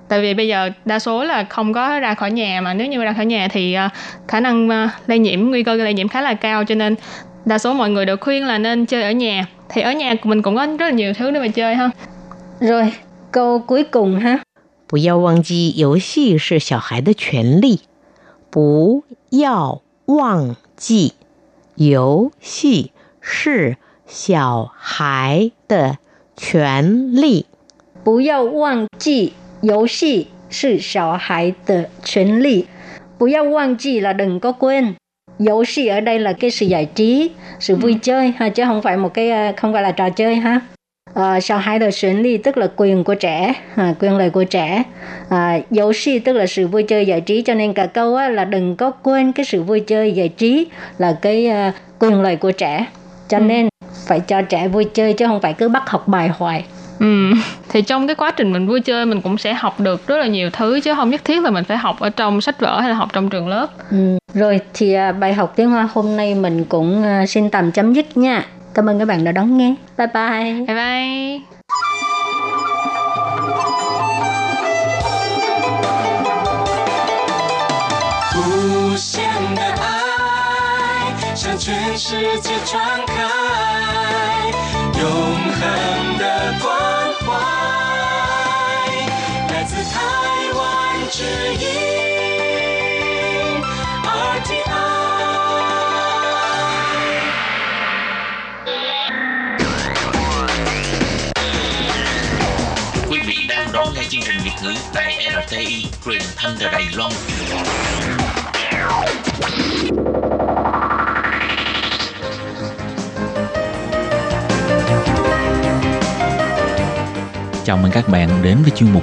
Speaker 5: tại vì bây giờ đa số là không có ra khỏi nhà mà nếu như ra khỏi nhà thì uh, khả năng uh, lây nhiễm nguy cơ lây nhiễm khá là cao cho nên đa số mọi người đều khuyên là nên chơi ở nhà thì ở nhà của mình cũng có rất là nhiều thứ để mà chơi ha
Speaker 2: rồi, câu cuối cùng ha.
Speaker 6: 不要忘记游戏是小孩的权利。不要忘记游戏是小孩的权利。
Speaker 2: 不要忘记 游戏是小孩的权利。不要忘记 là đừng có quên.游戏ở đây là cái sự giải trí, sự vui chơi ha chứ không phải một cái không phải là trò chơi ha. À, sao hai đời quyền利tức là quyền của trẻ à, quyền lợi của trẻ à, dấu si tức là sự vui chơi giải trí cho nên cả câu á, là đừng có quên cái sự vui chơi giải trí là cái uh, quyền lợi của trẻ cho ừ. nên phải cho trẻ vui chơi chứ không phải cứ bắt học bài hoài
Speaker 5: Ừ. thì trong cái quá trình mình vui chơi mình cũng sẽ học được rất là nhiều thứ chứ không nhất thiết là mình phải học ở trong sách vở hay là học trong trường lớp.
Speaker 2: Ừ. rồi thì à, bài học tiếng hoa hôm nay mình cũng à, xin tạm chấm dứt nha. Cảm ơn các bạn đã đón nghe. Bye bye.
Speaker 5: Bye bye. Hãy subscribe cho kênh Ghiền Mì Gõ Để không bỏ lỡ những video hấp dẫn
Speaker 7: 台湾之音
Speaker 3: RTI。Quý vị đang đón nghe chương trình Việt ngữ tại RTI truyền thanh từ Đài Loan. Chào mừng các bạn đến với chuyên mục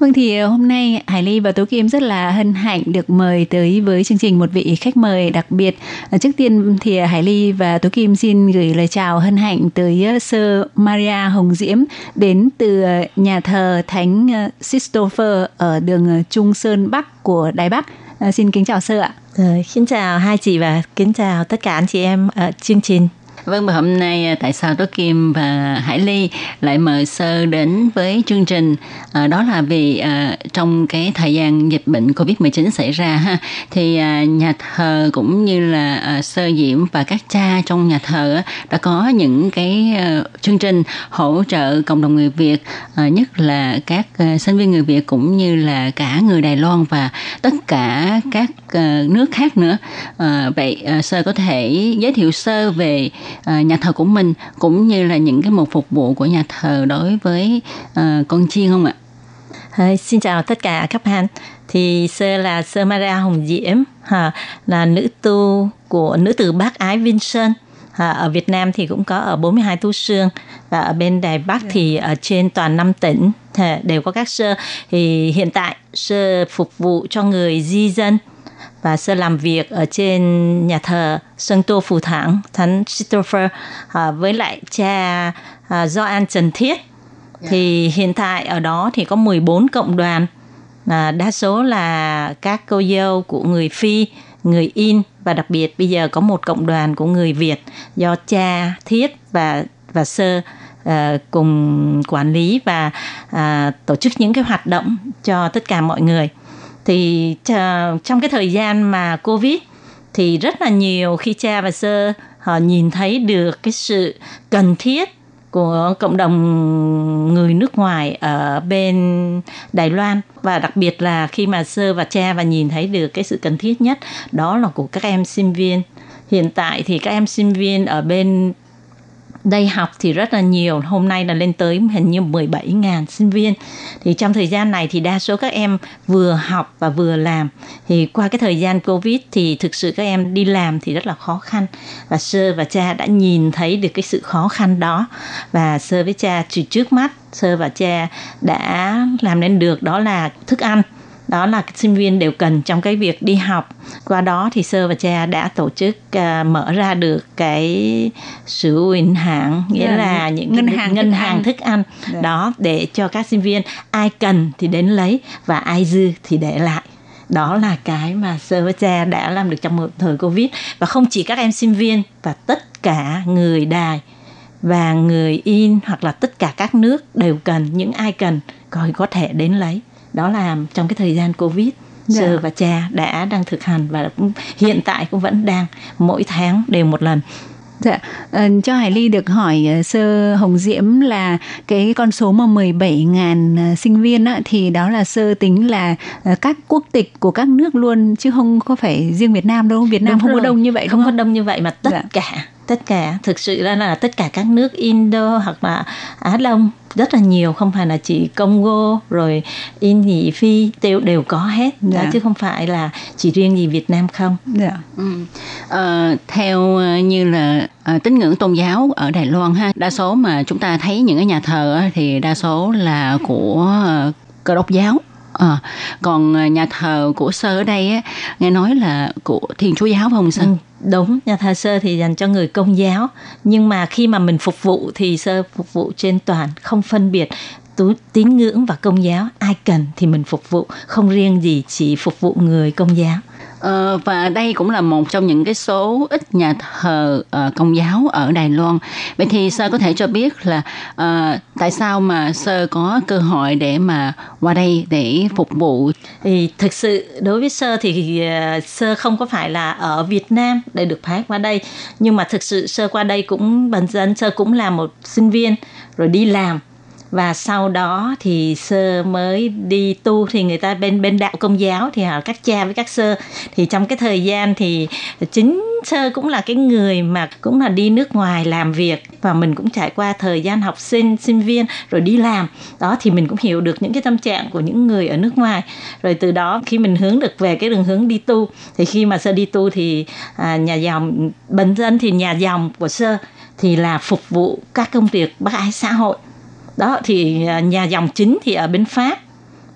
Speaker 8: Vâng thì ờ, hôm nay Hải Ly và Tố Kim rất là hân hạnh được mời tới với chương trình một vị khách mời đặc biệt. Ờ, trước tiên thì ờ, Hải Ly và Tố Kim xin gửi lời chào hân hạnh tới sơ Maria Hồng Diễm đến từ nhà thờ Thánh Christopher ở đường Trung Sơn Bắc của Đài Bắc. Xin kính chào sơ ạ.
Speaker 6: Xin chào hai chị và kính chào tất cả anh chị em ở chương trình.
Speaker 9: Vâng và hôm nay à, tại sao Tố Kim và Hải Ly lại mời Sơ đến với chương trình? À, đó là vì à, trong cái thời gian dịch bệnh Covid-19 xảy ra ha thì à, nhà thờ cũng như là à, Sơ Diễm và các cha trong nhà thờ á, đã có những cái à, chương trình hỗ trợ cộng đồng người Việt à, nhất là các à, sinh viên người Việt cũng như là cả người Đài Loan và tất cả các nước khác nữa. À, vậy à, Sơ có thể giới thiệu sơ về à, nhà thờ của mình cũng như là những cái mục phục vụ của nhà thờ đối với à, con chiên không ạ?
Speaker 6: Ờ, xin chào tất cả các bạn. Thì sơ là sơ Maria Hồng Diễm, ha, là nữ tu của nữ tử bác ái Vincent. Ha, ở Việt Nam thì cũng có ở 42 tu sương và ở bên Đài Bắc thì ở trên toàn năm tỉnh đều có các sơ. Thì hiện tại sơ phục vụ cho người di dân và sơ làm việc ở trên nhà thờ Sơn Tô Phù Thắng, Thánh Christopher à, với lại cha à, Gioan Trần Thiết. Thì hiện tại ở đó thì có 14 cộng đoàn, à, đa số là các cô dâu của người Phi, người In và đặc biệt bây giờ có một cộng đoàn của người Việt do cha Thiết và và sơ à, cùng quản lý và à, tổ chức những cái hoạt động cho tất cả mọi người thì à, trong cái thời gian mà covid thì rất là nhiều khi cha và sơ họ nhìn thấy được cái sự cần thiết của cộng đồng người nước ngoài ở bên Đài Loan. Và đặc biệt là khi mà sơ và cha và nhìn thấy được cái sự cần thiết nhất, đó là của các em sinh viên. Hiện tại thì các em sinh viên ở bên đây học thì rất là nhiều. Hôm nay là lên tới hình như 17.000 sinh viên. Thì trong thời gian này thì đa số các em vừa học và vừa làm. Thì qua cái thời gian covid thì thực sự các em đi làm thì rất là khó khăn. Và sơ và cha đã nhìn thấy được cái sự khó khăn đó. Và sơ với cha chỉ trước mắt, sơ và cha đã làm nên được đó là thức ăn đó là sinh viên đều cần trong cái việc đi học. Qua đó thì sơ và cha đã tổ chức à, mở ra được cái sự uyển hạng nghĩa
Speaker 8: Dạ,
Speaker 6: là những
Speaker 8: ngân hàng
Speaker 6: ngân
Speaker 8: thức
Speaker 6: hàng
Speaker 8: ăn.
Speaker 6: thức ăn.
Speaker 8: Dạ.
Speaker 6: đó để cho các sinh viên ai cần thì đến lấy và ai dư thì để lại. Đó là cái mà sơ và cha đã làm được trong một thời covid. Và không chỉ các em sinh viên và tất cả người đài và người in hoặc là tất cả các nước đều cần những ai cần coi có thể đến lấy đó là trong cái thời gian covid
Speaker 8: Dạ.
Speaker 6: sơ và cha đã đang thực hành và cũng hiện tại cũng vẫn đang mỗi tháng đều một lần
Speaker 8: Dạ, ờ, cho Hải Ly được hỏi ờ, sơ Hồng Diễm là cái con số mà 17.000 ờ, sinh viên á, thì đó là sơ tính là các quốc tịch của các nước luôn chứ không có phải riêng Việt Nam đâu. Việt Nam
Speaker 6: Đúng
Speaker 8: không có
Speaker 6: rồi.
Speaker 8: đông như vậy
Speaker 6: không
Speaker 8: đúng
Speaker 6: có
Speaker 8: không?
Speaker 6: đông như vậy mà tất
Speaker 8: Dạ.
Speaker 6: cả tất cả thực sự là, là tất cả các nước Indo hoặc là Á Đông rất là nhiều không phải là chỉ Congo rồi In nhị Phi đều đều có hết đó,
Speaker 8: Dạ.
Speaker 6: chứ không phải là chỉ riêng gì Việt Nam không
Speaker 8: Dạ.
Speaker 9: Ừ. Ờ, theo ờ, như là ờ, tín ngưỡng tôn giáo ở Đài Loan ha, đa số mà chúng ta thấy những cái nhà thờ á, thì đa số là của ờ, cơ đốc giáo. Ờ, còn ờ, nhà thờ của sơ ở đây á, nghe nói là của thiên chúa giáo phải không sơ?
Speaker 6: Ừ, đúng nhà thờ sơ thì dành cho người công giáo. Nhưng mà khi mà mình phục vụ thì sơ phục vụ trên toàn không phân biệt tín ngưỡng và công giáo. Ai cần thì mình phục vụ không riêng gì chỉ phục vụ người công giáo.
Speaker 9: Ờ, và đây cũng là một trong những cái số ít nhà thờ uh, công giáo ở Đài Loan. Vậy thì sơ có thể cho biết là uh, tại sao mà sơ có cơ hội để mà qua đây để phục vụ?
Speaker 6: Thì thực sự đối với sơ thì ờ, uh, sơ không có phải là ở Việt Nam để được phái qua đây, nhưng mà thực sự sơ qua đây cũng bản dân sơ cũng là một sinh viên rồi đi làm và sau đó thì sơ mới đi tu thì người ta bên bên đạo công giáo thì họ các cha với các sơ. Thì trong cái thời gian thì chính sơ cũng là cái người mà cũng là đi nước ngoài làm việc và mình cũng trải qua thời gian học sinh sinh viên rồi đi làm. Đó thì mình cũng hiểu được những cái tâm trạng của những người ở nước ngoài. Rồi từ đó khi mình hướng được về cái đường hướng đi tu thì khi mà sơ đi tu thì à, nhà dòng bình dân thì nhà dòng của sơ thì là phục vụ các công việc bác ái xã hội đó thì à, nhà dòng chính thì ở bên Pháp.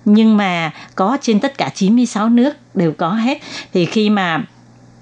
Speaker 6: Nhưng mà có trên tất cả 96 nước đều có hết. Thì khi mà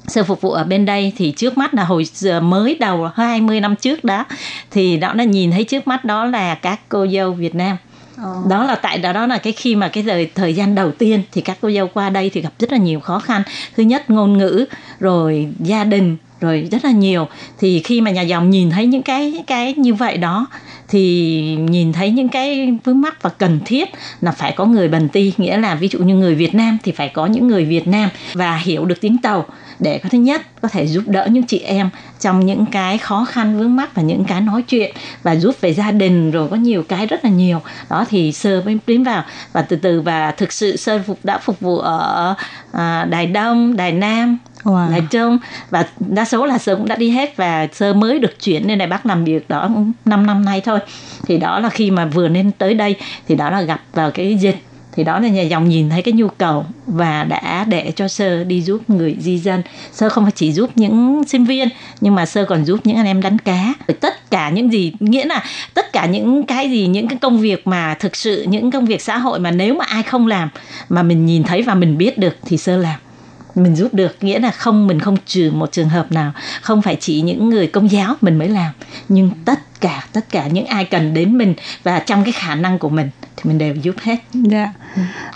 Speaker 6: sơ phục vụ ở bên đây thì trước mắt là hồi giờ mới đầu 20 năm trước đó thì đó là nhìn thấy trước mắt đó là các cô dâu Việt Nam. Oh. đó là tại đó đó là cái khi mà cái thời thời gian đầu tiên thì các cô dâu qua đây thì gặp rất là nhiều khó khăn. Thứ nhất ngôn ngữ rồi gia đình rồi rất là nhiều. Thì khi mà nhà dòng nhìn thấy những cái cái như vậy đó thì nhìn thấy những cái vướng mắc và cần thiết là phải có người bần ti, nghĩa là ví dụ như người Việt Nam thì phải có những người Việt Nam và hiểu được tiếng tàu để có thứ nhất có thể giúp đỡ những chị em trong những cái khó khăn vướng mắc và những cái nói chuyện và giúp về gia đình rồi có nhiều cái rất là nhiều. Đó thì sơ mới tiến vào. Và từ từ và thực sự sơ phục đã phục vụ ở à, đài đông đài nam wow. Đài Trung. Và đa số là sơ cũng đã đi hết và sơ mới được chuyển lên Đài Bắc làm việc đó 5 năm nay thôi. Thì đó là khi mà vừa nên tới đây thì đó là gặp vào cái dịch thì đó là nhà dòng nhìn thấy cái nhu cầu và đã để cho sơ đi giúp người di dân sơ không phải chỉ giúp những sinh viên, nhưng mà sơ còn giúp những anh em đánh cá tất cả những gì, nghĩa là tất cả những cái gì, những cái công việc mà thực sự, những công việc xã hội mà nếu mà ai không làm, mà mình nhìn thấy và mình biết được thì sơ làm mình giúp được, nghĩa là không, mình không trừ một trường hợp nào không phải chỉ những người công giáo mình mới làm, nhưng tất cả tất cả những ai cần đến mình và trong cái khả năng của mình thì mình đều giúp hết.
Speaker 8: Dạ. Yeah.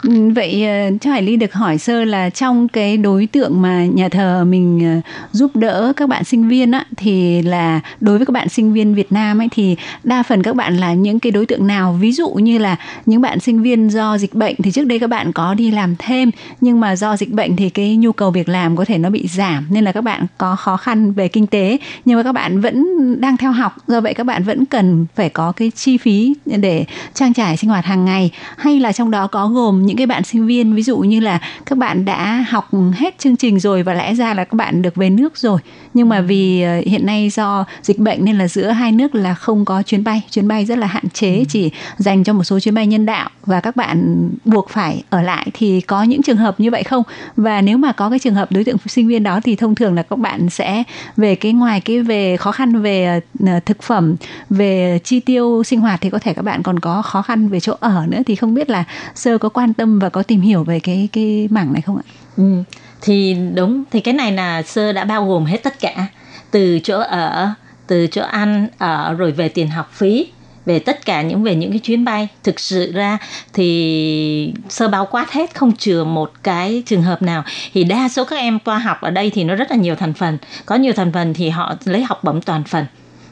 Speaker 8: Ừ. Vậy ờ, cho Hải Ly được hỏi sơ là trong cái đối tượng mà nhà thờ mình ờ, giúp đỡ các bạn sinh viên á, thì là đối với các bạn sinh viên Việt Nam ấy, thì đa phần các bạn là những cái đối tượng nào? Ví dụ như là những bạn sinh viên do dịch bệnh thì trước đây các bạn có đi làm thêm, nhưng mà do dịch bệnh thì cái nhu cầu việc làm có thể nó bị giảm, nên là các bạn có khó khăn về kinh tế, nhưng mà các bạn vẫn đang theo học. Do vậy các bạn vẫn cần phải có cái chi phí để trang trải sinh hoạt hàng ngày. Hay là trong đó có gồm những cái bạn sinh viên ví dụ như là các bạn đã học hết chương trình rồi và lẽ ra là các bạn được về nước rồi. Nhưng mà vì ờ, hiện nay do dịch bệnh nên là giữa hai nước là không có chuyến bay. Chuyến bay rất là hạn chế ừ. chỉ dành cho một số chuyến bay nhân đạo và các bạn buộc phải ở lại. Thì có những trường hợp như vậy không? Và nếu mà có cái trường hợp đối tượng sinh viên đó thì thông thường là các bạn sẽ về cái ngoài cái về khó khăn về ờ, thực phẩm về chi tiêu sinh hoạt thì có thể các bạn còn có khó khăn về chỗ ở nữa. Thì không biết là sơ có quan tâm và có tìm hiểu về cái cái mảng này không ạ?
Speaker 6: Ừ, thì đúng thì cái này là sơ đã bao gồm hết tất cả. Từ chỗ ở từ chỗ ăn ở rồi về tiền học phí về tất cả những về những cái chuyến bay. Thực sự ra thì sơ bao quát hết không chừa một cái trường hợp nào. Thì đa số các em qua học ở đây thì nó rất là nhiều thành phần. Có nhiều thành phần thì họ lấy học bổng toàn phần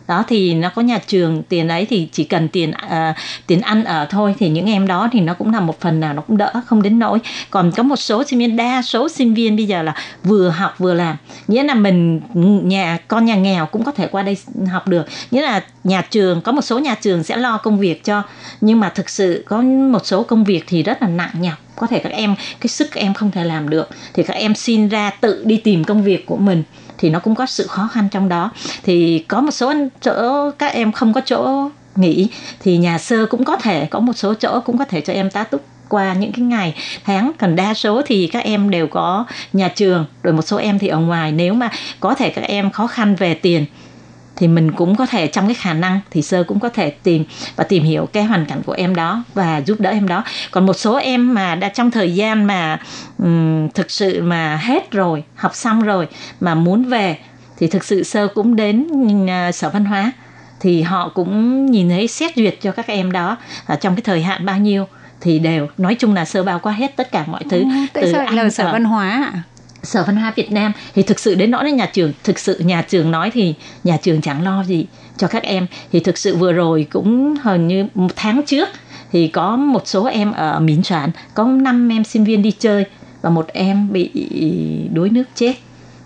Speaker 6: đó thì nó có nhà trường tiền đấy thì chỉ cần tiền uh, tiền ăn ở thôi. Thì những em đó thì nó cũng là một phần nào nó cũng đỡ không đến nỗi. Còn có một số sinh viên đa số sinh viên bây giờ là vừa học vừa làm. Nghĩa là mình nhà con nhà nghèo cũng có thể qua đây học được. Nghĩa là nhà trường có một số nhà trường sẽ lo công việc cho nhưng mà thực sự có một số công việc thì rất là nặng nhọc. Có thể các em cái sức các em không thể làm được. Thì các em xin ra tự đi tìm công việc của mình thì nó cũng có sự khó khăn trong đó. Thì có một số chỗ các em không có chỗ nghỉ, thì nhà sơ cũng có thể, có một số chỗ cũng có thể cho em tá túc qua những cái ngày tháng. Còn đa số thì các em đều có nhà trường, rồi một số em thì ở ngoài. Nếu mà có thể các em khó khăn về tiền thì mình cũng có thể trong cái khả năng thì sơ cũng có thể tìm và tìm hiểu cái hoàn cảnh của em đó và giúp đỡ em đó. Còn một số em mà đã trong thời gian mà um, thực sự mà hết rồi học xong rồi mà muốn về thì thực sự sơ cũng đến uh, sở văn hóa. Thì họ cũng nhìn thấy xét duyệt cho các em đó ở trong cái thời hạn bao nhiêu thì đều nói chung là sơ bao qua hết tất cả mọi thứ.
Speaker 8: Ừ, tại từ sao lại là sở văn hóa ạ
Speaker 6: sở văn hóa Việt Nam. Thì thực sự đến nỗi đến nhà trường, thực sự nhà trường nói thì nhà trường chẳng lo gì cho các em. Thì thực sự vừa rồi cũng hình như một tháng trước thì có một số em ở Mín Soạn có 5 em sinh viên đi chơi và một em bị đuối nước chết.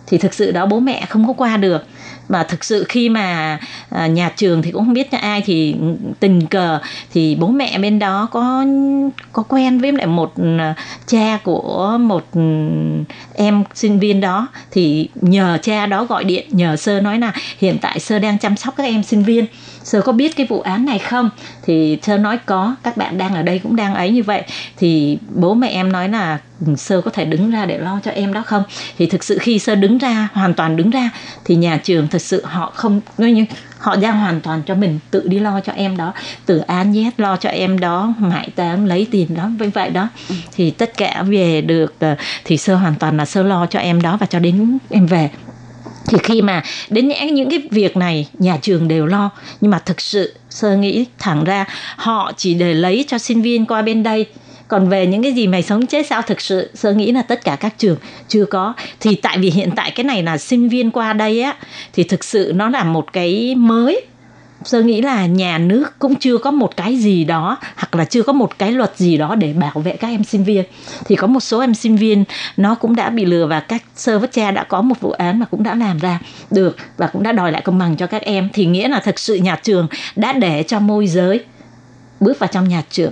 Speaker 6: Thì thực sự đó bố mẹ không có qua được và thực sự khi mà à, nhà trường thì cũng không biết cho ai thì tình cờ thì bố mẹ bên đó có có quen với lại một à, cha của một ừ, em sinh viên đó. Thì nhờ cha đó gọi điện, nhờ sơ nói là hiện tại sơ đang chăm sóc các em sinh viên sơ có biết cái vụ án này không? Thì sơ nói có các bạn đang ở đây cũng đang ấy như vậy. Thì bố mẹ em nói là ừ, sơ có thể đứng ra để lo cho em đó không? Thì thực sự khi sơ đứng ra hoàn toàn đứng ra thì nhà trường thực sự họ không như họ giao hoàn toàn cho mình tự đi lo cho em đó. Từ an nhét lo cho em đó mãi tám lấy tiền đó với vậy đó. Thì tất cả về được ờ, thì sơ hoàn toàn là sơ lo cho em đó và cho đến em về thì khi mà đến những những cái việc này, nhà trường đều lo. Nhưng mà thực sự, sơ nghĩ thẳng ra, họ chỉ để lấy cho sinh viên qua bên đây. Còn về những cái gì mày sống chết sao, thực sự sơ nghĩ là tất cả các trường chưa có. Thì tại vì hiện tại cái này là sinh viên qua đây á, thì thực sự nó là một cái mới sơ nghĩ là nhà nước cũng chưa có một cái gì đó, hoặc là chưa có một cái luật gì đó để bảo vệ các em sinh viên. Thì có một số em sinh viên, nó cũng đã bị lừa và các sơ vất cha đã có một vụ án mà cũng đã làm ra được và cũng đã đòi lại công bằng cho các em. Thì nghĩa là thực sự nhà trường đã để cho môi giới bước vào trong nhà trường.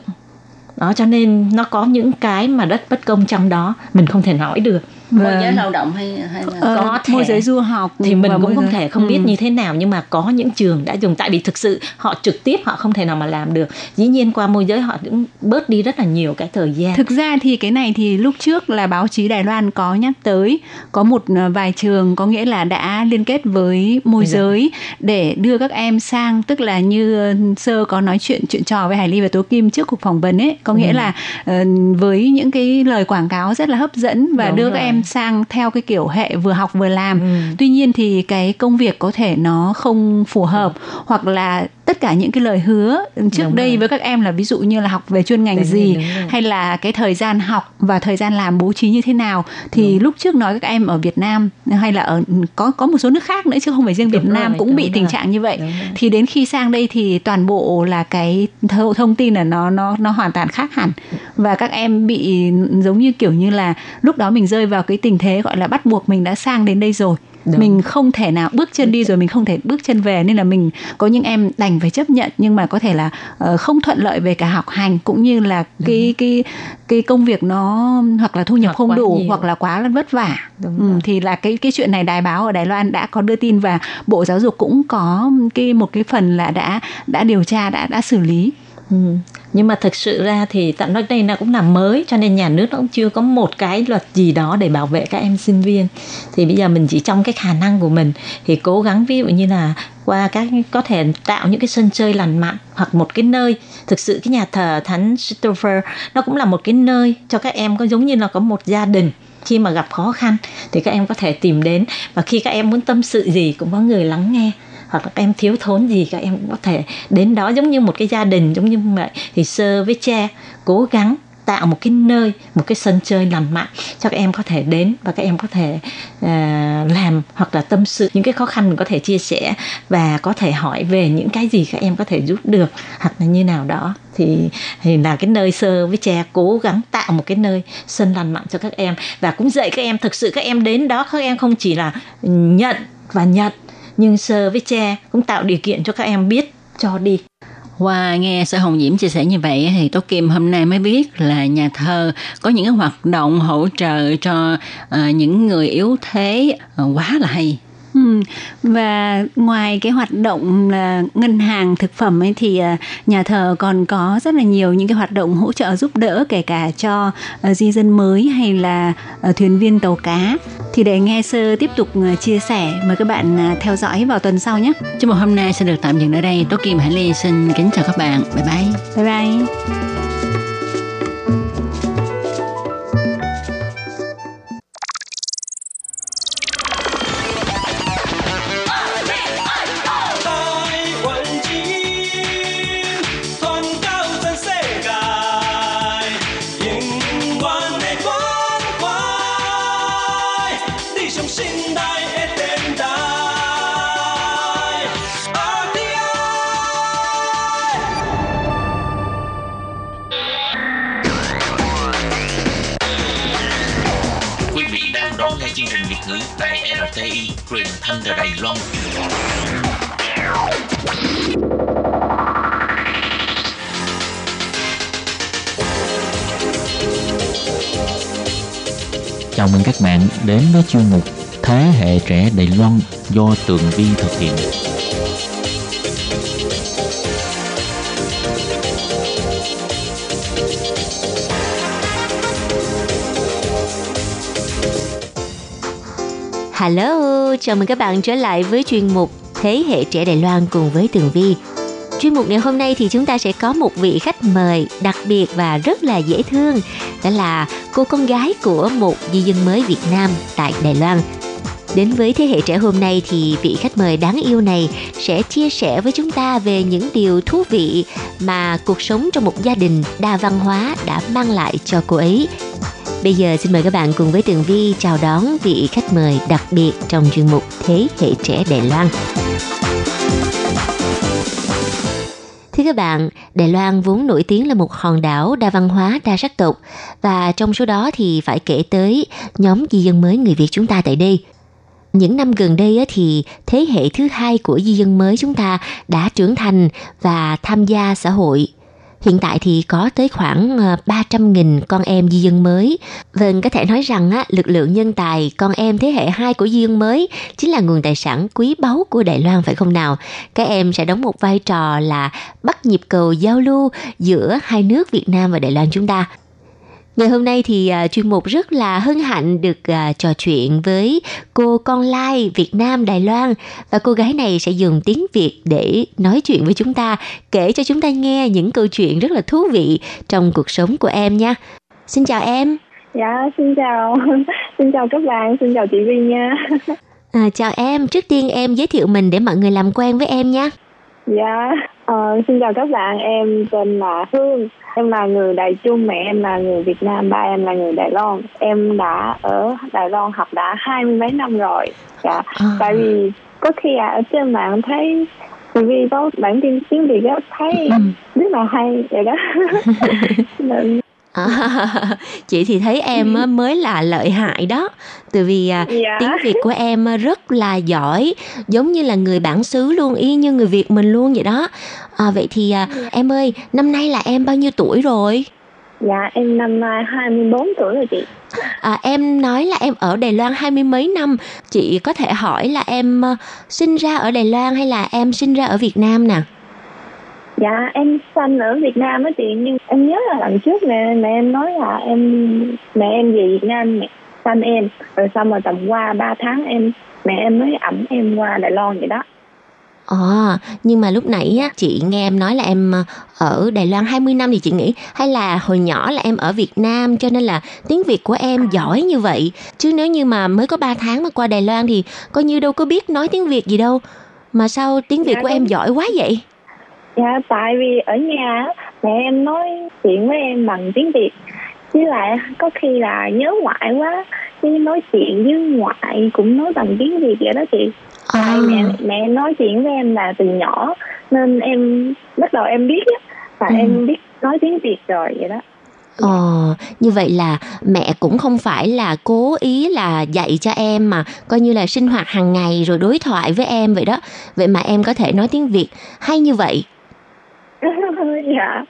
Speaker 6: Đó, cho nên nó có những cái mà rất bất công trong đó, mình không thể nói được
Speaker 9: môi giới lao động hay hay là
Speaker 8: Ờ,
Speaker 6: có thể
Speaker 8: môi giới du học
Speaker 6: thì mình cũng không
Speaker 8: giới-
Speaker 6: thể không biết
Speaker 8: Ừ.
Speaker 6: như thế nào nhưng mà có những trường đã dùng tại vì thực sự họ trực tiếp họ không thể nào mà làm được dĩ nhiên qua môi giới họ cũng bớt đi rất là nhiều cái thời gian
Speaker 8: Thực ra thì cái này thì lúc trước là báo chí Đài Loan có nhắc tới có một ờ, vài trường có nghĩa là đã liên kết với môi
Speaker 6: Bây giờ.
Speaker 8: giới để đưa các em sang tức là như ờ, sơ có nói chuyện chuyện trò với Hải Ly và Tố Kim trước cuộc phỏng vấn ấy có nghĩa
Speaker 6: Ừ.
Speaker 8: là ờ, với những cái lời quảng cáo rất là hấp dẫn và
Speaker 6: Đúng
Speaker 8: đưa
Speaker 6: rồi.
Speaker 8: các em sang theo cái kiểu hệ vừa học vừa làm
Speaker 6: Ừ.
Speaker 8: tuy nhiên thì cái công việc có thể nó không phù hợp hoặc là tất cả những cái lời hứa trước
Speaker 6: Đúng
Speaker 8: đây
Speaker 6: rồi.
Speaker 8: với các em là ví dụ như là học về chuyên ngành
Speaker 6: Đúng
Speaker 8: gì
Speaker 6: đúng rồi.
Speaker 8: hay là cái thời gian học và thời gian làm bố trí như thế nào thì lúc trước nói các em ở Việt Nam hay là ở có có một số nước khác nữa chứ không phải riêng Việt
Speaker 6: Đúng
Speaker 8: Nam
Speaker 6: rồi,
Speaker 8: cũng
Speaker 6: đúng
Speaker 8: bị tình
Speaker 6: rồi.
Speaker 8: trạng như vậy
Speaker 6: Đúng
Speaker 8: thì đến khi sang đây thì toàn bộ là cái th- thông tin là nó nó nó hoàn toàn khác hẳn và các em bị giống như kiểu như là lúc đó mình rơi vào cái tình thế gọi là bắt buộc mình đã sang đến đây rồi
Speaker 6: Đúng.
Speaker 8: mình không thể nào bước chân đi rồi mình không thể bước chân về nên là mình có những em đành phải chấp nhận nhưng mà có thể là ờ, không thuận lợi về cả học hành cũng như là cái cái cái công việc nó hoặc là thu nhập
Speaker 6: Hoặc
Speaker 8: không đủ
Speaker 6: nhiều.
Speaker 8: hoặc là quá là vất vả
Speaker 6: Đúng
Speaker 8: ừ,
Speaker 6: rồi.
Speaker 8: thì là cái cái chuyện này đài báo ở Đài Loan đã có đưa tin và bộ giáo dục cũng có cái một cái phần là đã đã điều tra đã đã xử lý
Speaker 6: Ừ nhưng mà thực sự ra thì tận nói đây là cũng là mới, cho nên nhà nước nó cũng chưa có một cái luật gì đó để bảo vệ các em sinh viên. Thì bây giờ mình chỉ trong cái khả năng của mình thì cố gắng ví dụ như là qua các, có thể tạo những cái sân chơi lành mạnh hoặc một cái nơi. Thực sự cái nhà thờ thánh Christopher nó cũng là một cái nơi cho các em có, giống như là có một gia đình. Khi mà gặp khó khăn thì các em có thể tìm đến. Và khi các em muốn tâm sự gì cũng có người lắng nghe hoặc là các em thiếu thốn gì các em cũng có thể đến đó giống như một cái gia đình giống như vậy. Thì sơ với cha cố gắng tạo một cái nơi một cái sân chơi lành mạnh cho các em có thể đến và các em có thể uh, làm hoặc là tâm sự những cái khó khăn mình có thể chia sẻ và có thể hỏi về những cái gì các em có thể giúp được hoặc là như nào đó. Thì thì là cái nơi sơ với cha cố gắng tạo một cái nơi sân lành mạnh cho các em. Và cũng dạy các em thực sự các em đến đó các em không chỉ là nhận và nhận nhưng sơ với cha cũng tạo điều kiện cho các em biết cho đi
Speaker 9: Qua nghe Sở Hồng Diễm chia sẻ như vậy thì Tố Kim hôm nay mới biết là nhà thơ có những cái hoạt động hỗ trợ cho uh, những người yếu thế uh, quá là hay.
Speaker 8: Ừ. Và ngoài cái hoạt động là ngân hàng thực phẩm ấy thì à, nhà thờ còn có rất là nhiều những cái hoạt động hỗ trợ giúp đỡ kể cả cho à, di dân mới hay là à, thuyền viên tàu cá. Thì để nghe sơ tiếp tục chia sẻ mời các bạn theo dõi vào tuần sau nhé.
Speaker 9: Chương mục hôm nay sẽ được tạm dừng ở đây. Tố Kim Hải Ly xin kính chào các bạn. Bye bye.
Speaker 8: Bye bye.
Speaker 3: Bạn đến với chuyên mục Thế hệ trẻ Đài Loan do Tường Vi thực hiện.
Speaker 1: Hello, chào mừng các bạn trở lại với chuyên mục Thế hệ trẻ Đài Loan cùng với Tường Vi. Chuyên mục ngày hôm nay thì chúng ta sẽ có một vị khách mời đặc biệt và rất là dễ thương. Đó là cô con gái của một di dân mới Việt Nam tại Đài Loan. Đến với thế hệ trẻ hôm nay thì vị khách mời đáng yêu này sẽ chia sẻ với chúng ta về những điều thú vị mà cuộc sống trong một gia đình đa văn hóa đã mang lại cho cô ấy. Bây giờ xin mời các bạn cùng với Tường Vi chào đón vị khách mời đặc biệt trong chuyên mục Thế hệ trẻ Đài Loan. Thưa các bạn, Đài Loan vốn nổi tiếng là một hòn đảo đa văn hóa, đa sắc tộc và trong số đó thì phải kể tới nhóm di dân mới người Việt chúng ta tại đây. Những năm gần đây thì thế hệ thứ hai của di dân mới chúng ta đã trưởng thành và tham gia xã hội Hiện tại thì có tới khoảng ờ, 300.000 con em di dân mới. Vâng, có thể nói rằng á, lực lượng nhân tài con em thế hệ 2 của di dân mới chính là nguồn tài sản quý báu của Đài Loan phải không nào? Các em sẽ đóng một vai trò là bắt nhịp cầu giao lưu giữa hai nước Việt Nam và Đài Loan chúng ta. Ngày hôm nay thì uh, chuyên mục rất là hân hạnh được uh, trò chuyện với cô con lai Việt Nam Đài Loan và cô gái này sẽ dùng tiếng Việt để nói chuyện với chúng ta, kể cho chúng ta nghe những câu chuyện rất là thú vị trong cuộc sống của em nha. Xin chào em.
Speaker 10: Dạ, xin chào. xin chào các bạn, xin chào chị Vi nha.
Speaker 1: À, chào em, trước tiên em giới thiệu mình để mọi người làm quen với em nha.
Speaker 10: Dạ, uh, xin chào các bạn, em tên là Hương em là người Đài Trung mẹ em là người Việt Nam ba em là người Đài Loan em đã ở Đài Loan học đã hai mươi mấy năm rồi dạ à. tại vì có khi à, ở trên mạng thấy vì có bản tin tiếng Việt á thấy ừ. rất là hay vậy đó
Speaker 1: nên À, chị thì thấy em mới là lợi hại đó. Từ vì à, dạ. tiếng việt của em rất là giỏi giống như là người bản xứ luôn y như người việt mình luôn vậy đó. À, vậy thì à, dạ. em ơi năm nay là em bao nhiêu tuổi rồi?
Speaker 10: Dạ em năm nay 24 tuổi rồi chị.
Speaker 1: À, Em nói là em ở Đài Loan hai mươi mấy năm. Chị có thể hỏi là em sinh ra ở Đài Loan hay là em sinh ra ở Việt Nam nè
Speaker 10: dạ em sinh ở Việt Nam á chị nhưng em nhớ là lần trước mẹ mẹ em nói là em mẹ em về Việt Nam mẹ sinh em rồi xong rồi tầm qua 3 tháng em mẹ em mới ẩm em qua Đài Loan vậy đó
Speaker 1: À, nhưng mà lúc nãy á, chị nghe em nói là em ờ, ở Đài Loan 20 năm thì chị nghĩ hay là hồi nhỏ là em ở Việt Nam cho nên là tiếng Việt của em giỏi như vậy. Chứ nếu như mà mới có 3 tháng mà qua Đài Loan thì coi như đâu có biết nói tiếng Việt gì đâu. Mà sao tiếng Việt dạ, của em giỏi quá vậy?
Speaker 10: Dạ tại vì ở nhà mẹ em nói chuyện với em bằng tiếng việt với lại có khi là nhớ ngoại quá chứ nói chuyện với ngoại cũng nói bằng tiếng việt vậy đó chị à. tại mẹ mẹ nói chuyện với em là từ nhỏ nên em bắt đầu em biết á và ừ. em biết nói tiếng việt rồi vậy đó
Speaker 1: Ờ, như vậy là mẹ cũng không phải là cố ý là dạy cho em mà coi như là sinh hoạt hàng ngày rồi đối thoại với em vậy đó. Vậy mà em có thể nói tiếng Việt hay như vậy
Speaker 10: dạ.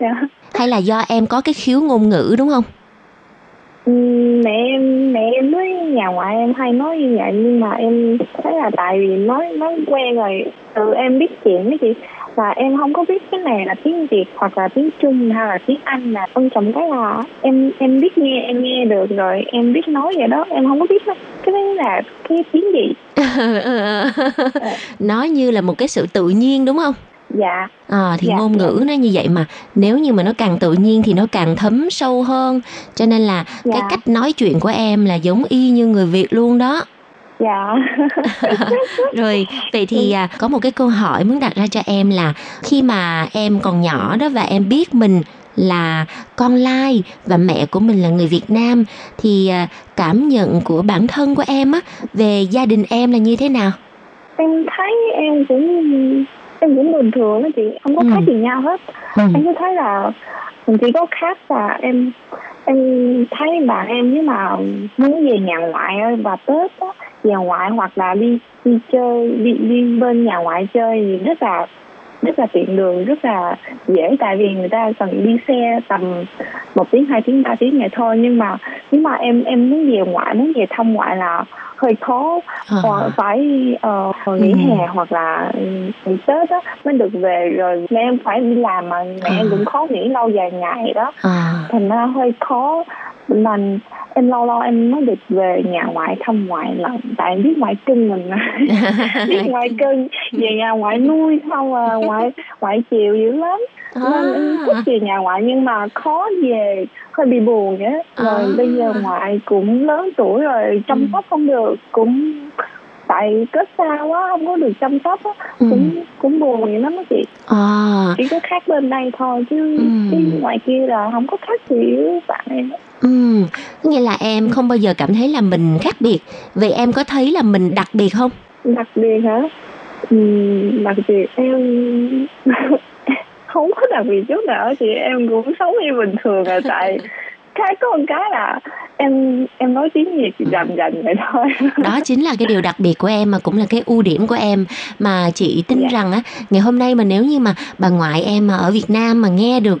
Speaker 10: Dạ.
Speaker 1: Hay là do em có cái khiếu ngôn ngữ đúng không?
Speaker 10: Ừ, mẹ em mẹ em với nhà ngoại em hay nói như vậy nhưng mà em thấy là tại vì nói nói quen rồi từ em biết chuyện với chị. Và em không có biết cái này là tiếng việt hoặc là tiếng trung hay là tiếng anh là quan trọng cái là em em biết nghe em nghe được rồi em biết nói vậy đó. Em không có biết cái đấy là cái tiếng gì.
Speaker 1: Nói như là một cái sự tự nhiên đúng không
Speaker 10: dạ
Speaker 1: à, thì
Speaker 10: dạ,
Speaker 1: ngôn ngữ dạ. nó như vậy mà nếu như mà nó càng tự nhiên thì nó càng thấm sâu hơn cho nên là dạ. cái cách nói chuyện của em là giống y như người việt luôn đó
Speaker 10: dạ
Speaker 1: rồi vậy thì à, có một cái câu hỏi muốn đặt ra cho em là khi mà em còn nhỏ đó và em biết mình là con lai và mẹ của mình là người Việt Nam thì à, cảm nhận của bản thân của em á về gia đình em là như thế nào?
Speaker 10: Em thấy em cũng em cũng bình thường đó chị không có ừ. khác gì nhau hết ừ. em cứ thấy là chỉ có khác là em em thấy bạn em nếu mà muốn về nhà ngoại và tết á, nhà ngoại hoặc là đi đi chơi đi đi bên nhà ngoại chơi thì rất là rất là tiện đường rất là dễ. Tại vì người ta cần đi xe tầm một tiếng hai tiếng ba tiếng ngày thôi. Nhưng mà nếu mà em em muốn về ngoại muốn về thăm ngoại là hơi khó.
Speaker 6: À.
Speaker 10: hoặc phải uh, nghỉ
Speaker 6: Ừ.
Speaker 10: hè hoặc là nghỉ tết á mới được về. Rồi mẹ em phải đi làm mà mẹ em
Speaker 6: À.
Speaker 10: cũng khó nghỉ lâu dài ngày đó.
Speaker 6: À.
Speaker 10: Thành ra hơi khó. Mình em lâu lâu em mới được về nhà ngoại thăm ngoại lần tại biết ngoại cưng mình biết ngoại cưng về nhà ngoại nuôi xong ngoại ngoại chiều dữ lắm nên em thích về nhà ngoại nhưng mà khó về hơi bị buồn vậy á. rồi
Speaker 6: À.
Speaker 10: bây giờ ngoại cũng lớn tuổi rồi chăm sóc không được cũng tại kết xa quá không có được chăm sóc á
Speaker 6: Ừ.
Speaker 10: cũng cũng buồn vậy lắm á chị
Speaker 6: à
Speaker 10: chỉ có khác bên đây thôi chứ
Speaker 6: Ừ.
Speaker 10: cái ngoài kia là không có khác gì với bạn em á.
Speaker 1: Ừ, nghĩa là em không bao giờ cảm thấy là mình khác biệt. Vậy em có thấy là mình đặc biệt không?
Speaker 10: đặc biệt hả đặc biệt em không có đặc biệt chút nào thì em cũng sống như bình thường à tại cái có một cái là em em nói tiếng việt rầm rầm vậy thôi.
Speaker 1: Đó chính là cái điều đặc biệt của em mà cũng là cái ưu điểm của em. Mà chị tin
Speaker 10: Dạ.
Speaker 1: rằng á ngày hôm nay mà nếu như mà bà ngoại em mà ở Việt Nam mà nghe được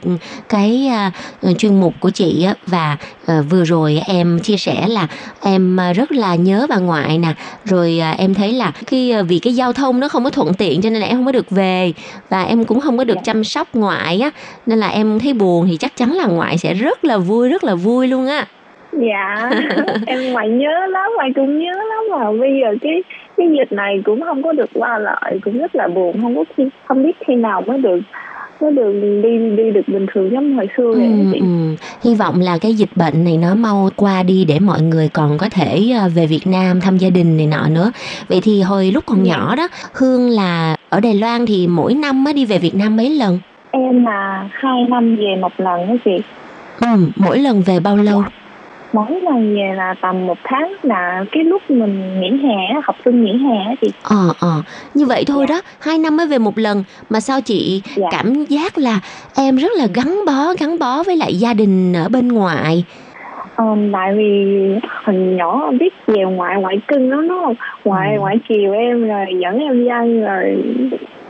Speaker 1: cái à, chuyên mục của chị á và à, vừa rồi em chia sẻ là em à, rất là nhớ bà ngoại nè. Rồi à, em thấy là khi vì cái giao thông nó không có thuận tiện cho nên là em không có được về và em cũng không có được
Speaker 10: Dạ.
Speaker 1: chăm sóc ngoại á nên là em thấy buồn thì chắc chắn là ngoại sẽ rất là vui rất là vui luôn á.
Speaker 10: Dạ em ngoại nhớ lắm ngoại cũng nhớ lắm mà. Bây giờ cái cái dịch này cũng không có được qua lại cũng rất là buồn không có khi không biết khi nào mới được mới được đi đi được bình thường giống hồi xưa vậy
Speaker 1: Ừ,
Speaker 10: chị
Speaker 1: ừ. Hy vọng là cái dịch bệnh này nó mau qua đi để mọi người còn có thể à, về Việt Nam thăm gia đình này nọ nữa. Vậy thì hồi lúc còn
Speaker 10: Dạ.
Speaker 1: nhỏ đó, Hương là ở Đài Loan thì mỗi năm mới đi về Việt Nam mấy lần?
Speaker 10: em là hai năm về một lần đó chị
Speaker 1: Ừ, mỗi lần về bao lâu?
Speaker 10: Mỗi lần về là tầm một tháng là cái lúc mình nghỉ hè học sinh nghỉ hè chị
Speaker 1: Ờ, ờ, như vậy thôi
Speaker 10: Dạ.
Speaker 1: đó, hai năm mới về một lần mà sao chị
Speaker 10: Dạ.
Speaker 1: cảm giác là em rất là gắn bó, gắn bó với lại gia đình ở bên ngoài.
Speaker 10: Ờm, tại vì hồi nhỏ biết về ngoại ngoại cưng nó nó ngoại
Speaker 1: Ừ.
Speaker 10: ngoại chiều em rồi dẫn em đi ăn rồi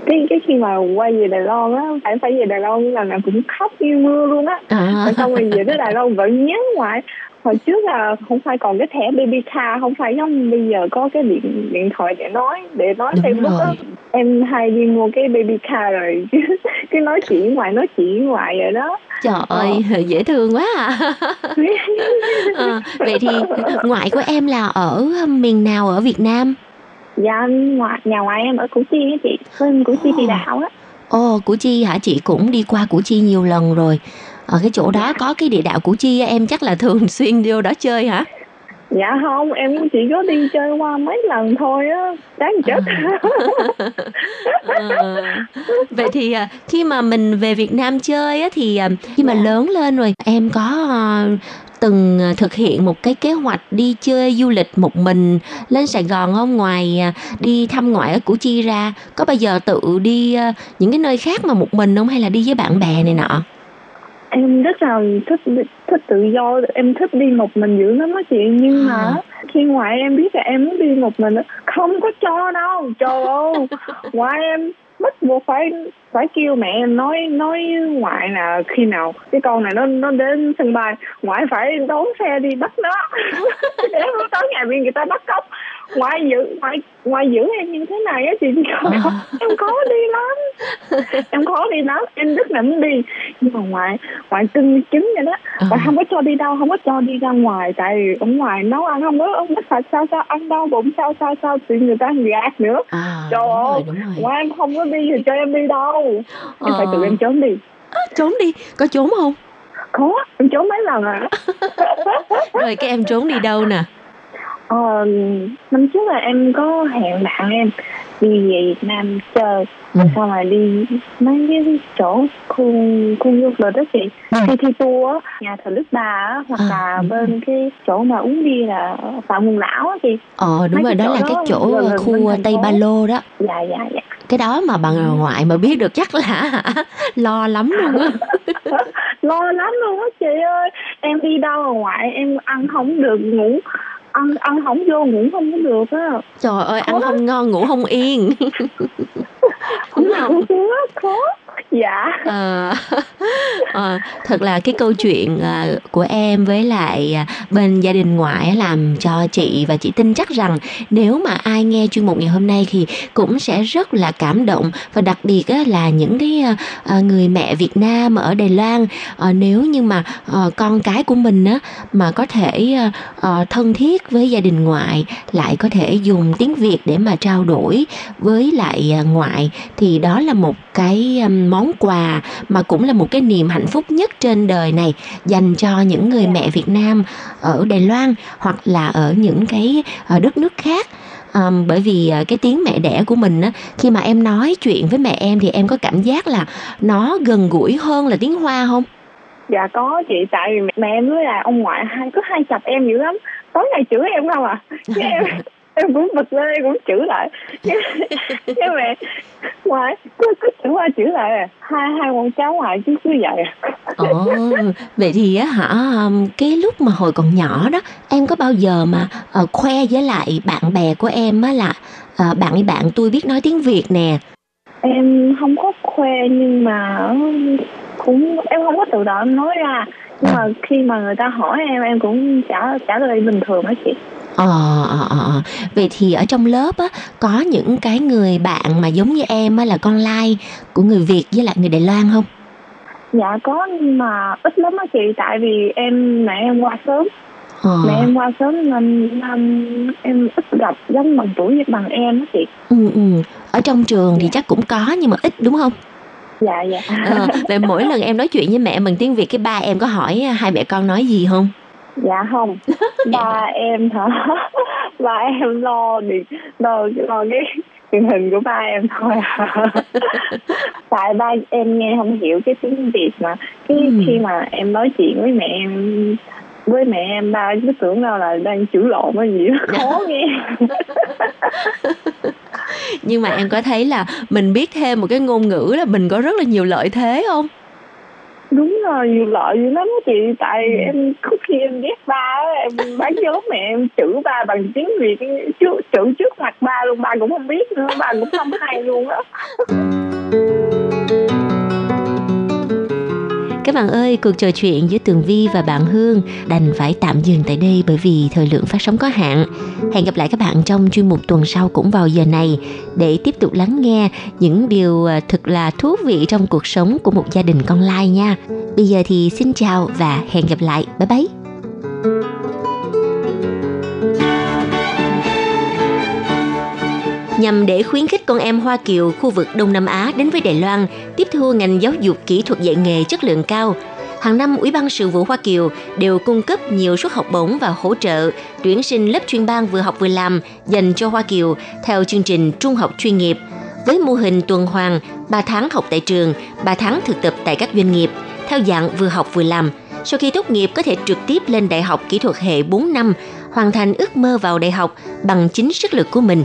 Speaker 10: cái cái khi mà quay về Đài Loan á phải phải về Đài Loan lần nào cũng khóc như mưa luôn á
Speaker 1: À.
Speaker 10: xong rồi về tới Đài Loan vẫn nhớ ngoại hồi trước là không phải còn cái thẻ baby car không phải giống bây giờ có cái điện điện thoại để nói để nói
Speaker 1: Đúng
Speaker 10: Facebook á
Speaker 1: rồi.
Speaker 10: em hay đi mua cái baby car rồi cứ nói chuyện ngoài nói chuyện ngoài rồi đó
Speaker 1: Trời ơi, dễ thương quá à. Ờ, vậy thì ngoại của em là ở miền nào ở Việt Nam?
Speaker 10: dạ ngoại nhà ngoại em ở Củ Chi á chị bên Củ Chi Thị Đạo á
Speaker 1: Ồ, Củ Chi hả? Chị cũng đi qua Củ Chi nhiều lần rồi. Ở cái chỗ đó có cái địa đạo Củ Chi em chắc là thường xuyên vô đó chơi hả?
Speaker 10: dạ không em cũng chỉ có đi chơi qua mấy lần thôi á đáng chết.
Speaker 1: Ờ, vậy thì à, khi mà mình về Việt Nam chơi á thì à, khi mà lớn lên rồi em có à, từng à, thực hiện một cái kế hoạch đi chơi du lịch một mình lên Sài Gòn không? Ngoài à, đi thăm ngoại ở Củ Chi ra có bao giờ tự đi à, những cái nơi khác mà một mình không? Hay là đi với bạn bè này nọ
Speaker 10: em rất là thích thích tự do em thích đi một mình dữ lắm á chị nhưng mà
Speaker 1: À.
Speaker 10: khi ngoại em biết là em muốn đi một mình không có cho đâu trời ơi ngoại em bắt buộc phải phải kêu mẹ em nói nói ngoại là khi nào cái con này nó nó đến sân bay ngoại phải đón xe đi bắt nó. Để nó tới nhà bên người ta bắt cóc. Ngoại giữ ngoại ngoại giữ em như thế này á chị. Không
Speaker 1: À.
Speaker 10: em khó đi lắm. Em khó đi lắm. Em rất là muốn đi. Nhưng mà ngoại ngoại cưng chứng vậy đó.
Speaker 1: À.
Speaker 10: ngoại không có cho đi đâu không có cho đi ra ngoài. Tại vì ở ngoài nấu ăn không có không có sạch sao sao ăn đau bụng sao sao sao thì người ta gạt nữa.
Speaker 1: À,
Speaker 10: trời ơi ngoại em không có đi thì cho em đi đâu. Em phải
Speaker 1: Ờ.
Speaker 10: tự em trốn đi.
Speaker 1: Trốn đi? Có trốn không?
Speaker 10: Khó em trốn mấy lần à.
Speaker 1: Rồi cái em trốn đi đâu nè
Speaker 10: Ờ, năm trước là em có hẹn bạn em đi về Việt Nam chơi.
Speaker 1: Ừ.
Speaker 10: xong rồi đi mấy cái chỗ khu khu du lịch đó chị.
Speaker 1: Ừ.
Speaker 10: khi thi tour á nhà thờ Đức Bà á hoặc
Speaker 1: À,
Speaker 10: là bên cái chỗ mà uống bia là Phạm Hùng Lão á chị.
Speaker 1: Ờ đúng
Speaker 10: Mấy
Speaker 1: rồi đó là cái
Speaker 10: đó
Speaker 1: chỗ
Speaker 10: gần
Speaker 1: khu Tây. Ba Lô đó.
Speaker 10: Dạ dạ dạ.
Speaker 1: Cái đó mà bà ngoại mà biết được chắc là hả, lo lắm luôn á.
Speaker 10: Lo lắm luôn á chị ơi. Em đi đâu ở ngoài em ăn không được ngủ ăn ăn không vô ngủ không có được á
Speaker 1: Trời ơi, ăn không ngon, ngủ không yên. Đúng không?
Speaker 10: khó dạ.
Speaker 1: À, à, thật là cái câu chuyện ờ, của em với lại bên gia đình ngoại làm cho chị và chị tin chắc rằng nếu mà ai nghe chuyên mục ngày hôm nay thì cũng sẽ rất là cảm động. Và đặc biệt là những cái người mẹ Việt Nam ở Đài Loan nếu như mà con cái của mình mà có thể thân thiết với gia đình ngoại lại có thể dùng tiếng Việt để mà trao đổi với lại ngoại thì đó là một cái món quà mà cũng là một cái niềm hạnh phúc nhất trên đời này dành cho những người mẹ Việt Nam ở Đài Loan hoặc là ở những cái ờ, đất nước khác. Um, bởi vì uh, cái tiếng mẹ đẻ của mình á khi mà em nói chuyện với mẹ em thì em có cảm giác là nó gần gũi hơn là tiếng hoa không?
Speaker 10: Dạ có chị tại vì mẹ, em với là ông ngoại hai cứ hai chập em dữ lắm. Tối ngày chửi em không à. Chứ em em cũng bực lên em cũng chửi lại. Cái mẹ ngoại cứ cứ chửi qua chửi lại à. hai hai con cháu ngoại chứ cứ vậy à.
Speaker 1: Ồ, vậy thì á hả um, cái lúc mà hồi còn nhỏ đó em có bao giờ mà ờ, khoe với lại bạn bè của em á là ờ, bạn ơi bạn tôi biết nói tiếng Việt nè?
Speaker 10: Em không có khoe nhưng mà cũng em không có tự động nói ra. Nhưng mà khi mà người ta hỏi em em cũng trả trả lời bình thường đó chị
Speaker 1: Ờ, ờ, ờ, ờ. Vậy thì ở trong lớp á có những cái người bạn mà giống như em á là con lai của người Việt với lại người Đài Loan không?
Speaker 10: dạ có nhưng mà ít lắm á chị tại vì em mẹ em qua sớm
Speaker 1: Ờ.
Speaker 10: mẹ em qua sớm nên, nên em ít gặp giống bằng tuổi với bằng em đó chị
Speaker 1: Ừ, ừ. Ở trong trường thì chắc cũng có nhưng mà ít đúng không?
Speaker 10: dạ dạ
Speaker 1: Ờ, vậy mỗi lần em nói chuyện với mẹ bằng tiếng Việt cái ba em có hỏi hai mẹ con nói gì không?
Speaker 10: Dạ không. Ba em hả? Ba em lo điện lo lo cái truyền hình của ba em thôi à. tại ba em nghe không hiểu cái tiếng việt mà. Cái
Speaker 1: Ừ.
Speaker 10: khi mà em nói chuyện với mẹ em với mẹ em ba cứ tưởng đâu là đang chửi lộn hay gì đó. Khó nghe.
Speaker 1: Nhưng mà em có thấy là mình biết thêm một cái ngôn ngữ là mình có rất là nhiều lợi thế không?
Speaker 10: Đúng rồi nhiều lợi dữ lắm á chị tại
Speaker 1: Ừ.
Speaker 10: em có khi em ghét ba á, em bán dấu mẹ em chửi ba bằng tiếng việt chứ chửi trước mặt ba luôn ba cũng không biết nữa ba cũng không hay luôn á
Speaker 1: Các bạn ơi, cuộc trò chuyện giữa Tường Vi và bạn Hương đành phải tạm dừng tại đây bởi vì thời lượng phát sóng có hạn. Hẹn gặp lại các bạn trong chuyên mục tuần sau cũng vào giờ này để tiếp tục lắng nghe những điều thực thật là thú vị trong cuộc sống của một gia đình con lai nha. Bây giờ thì xin chào và hẹn gặp lại. Bye bye! Nhằm để khuyến khích con em Hoa Kiều khu vực Đông Nam Á đến với Đài Loan tiếp thu ngành giáo dục kỹ thuật dạy nghề chất lượng cao. Hàng năm, Ủy ban sự vụ Hoa Kiều đều cung cấp nhiều suất học bổng và hỗ trợ tuyển sinh lớp chuyên ban vừa học vừa làm dành cho Hoa Kiều theo chương trình trung học chuyên nghiệp với mô hình tuần hoàn 3 tháng học tại trường, 3 tháng thực tập tại các doanh nghiệp theo dạng vừa học vừa làm. Sau khi tốt nghiệp có thể trực tiếp lên đại học kỹ thuật hệ 4 năm, hoàn thành ước mơ vào đại học bằng chính sức lực của mình.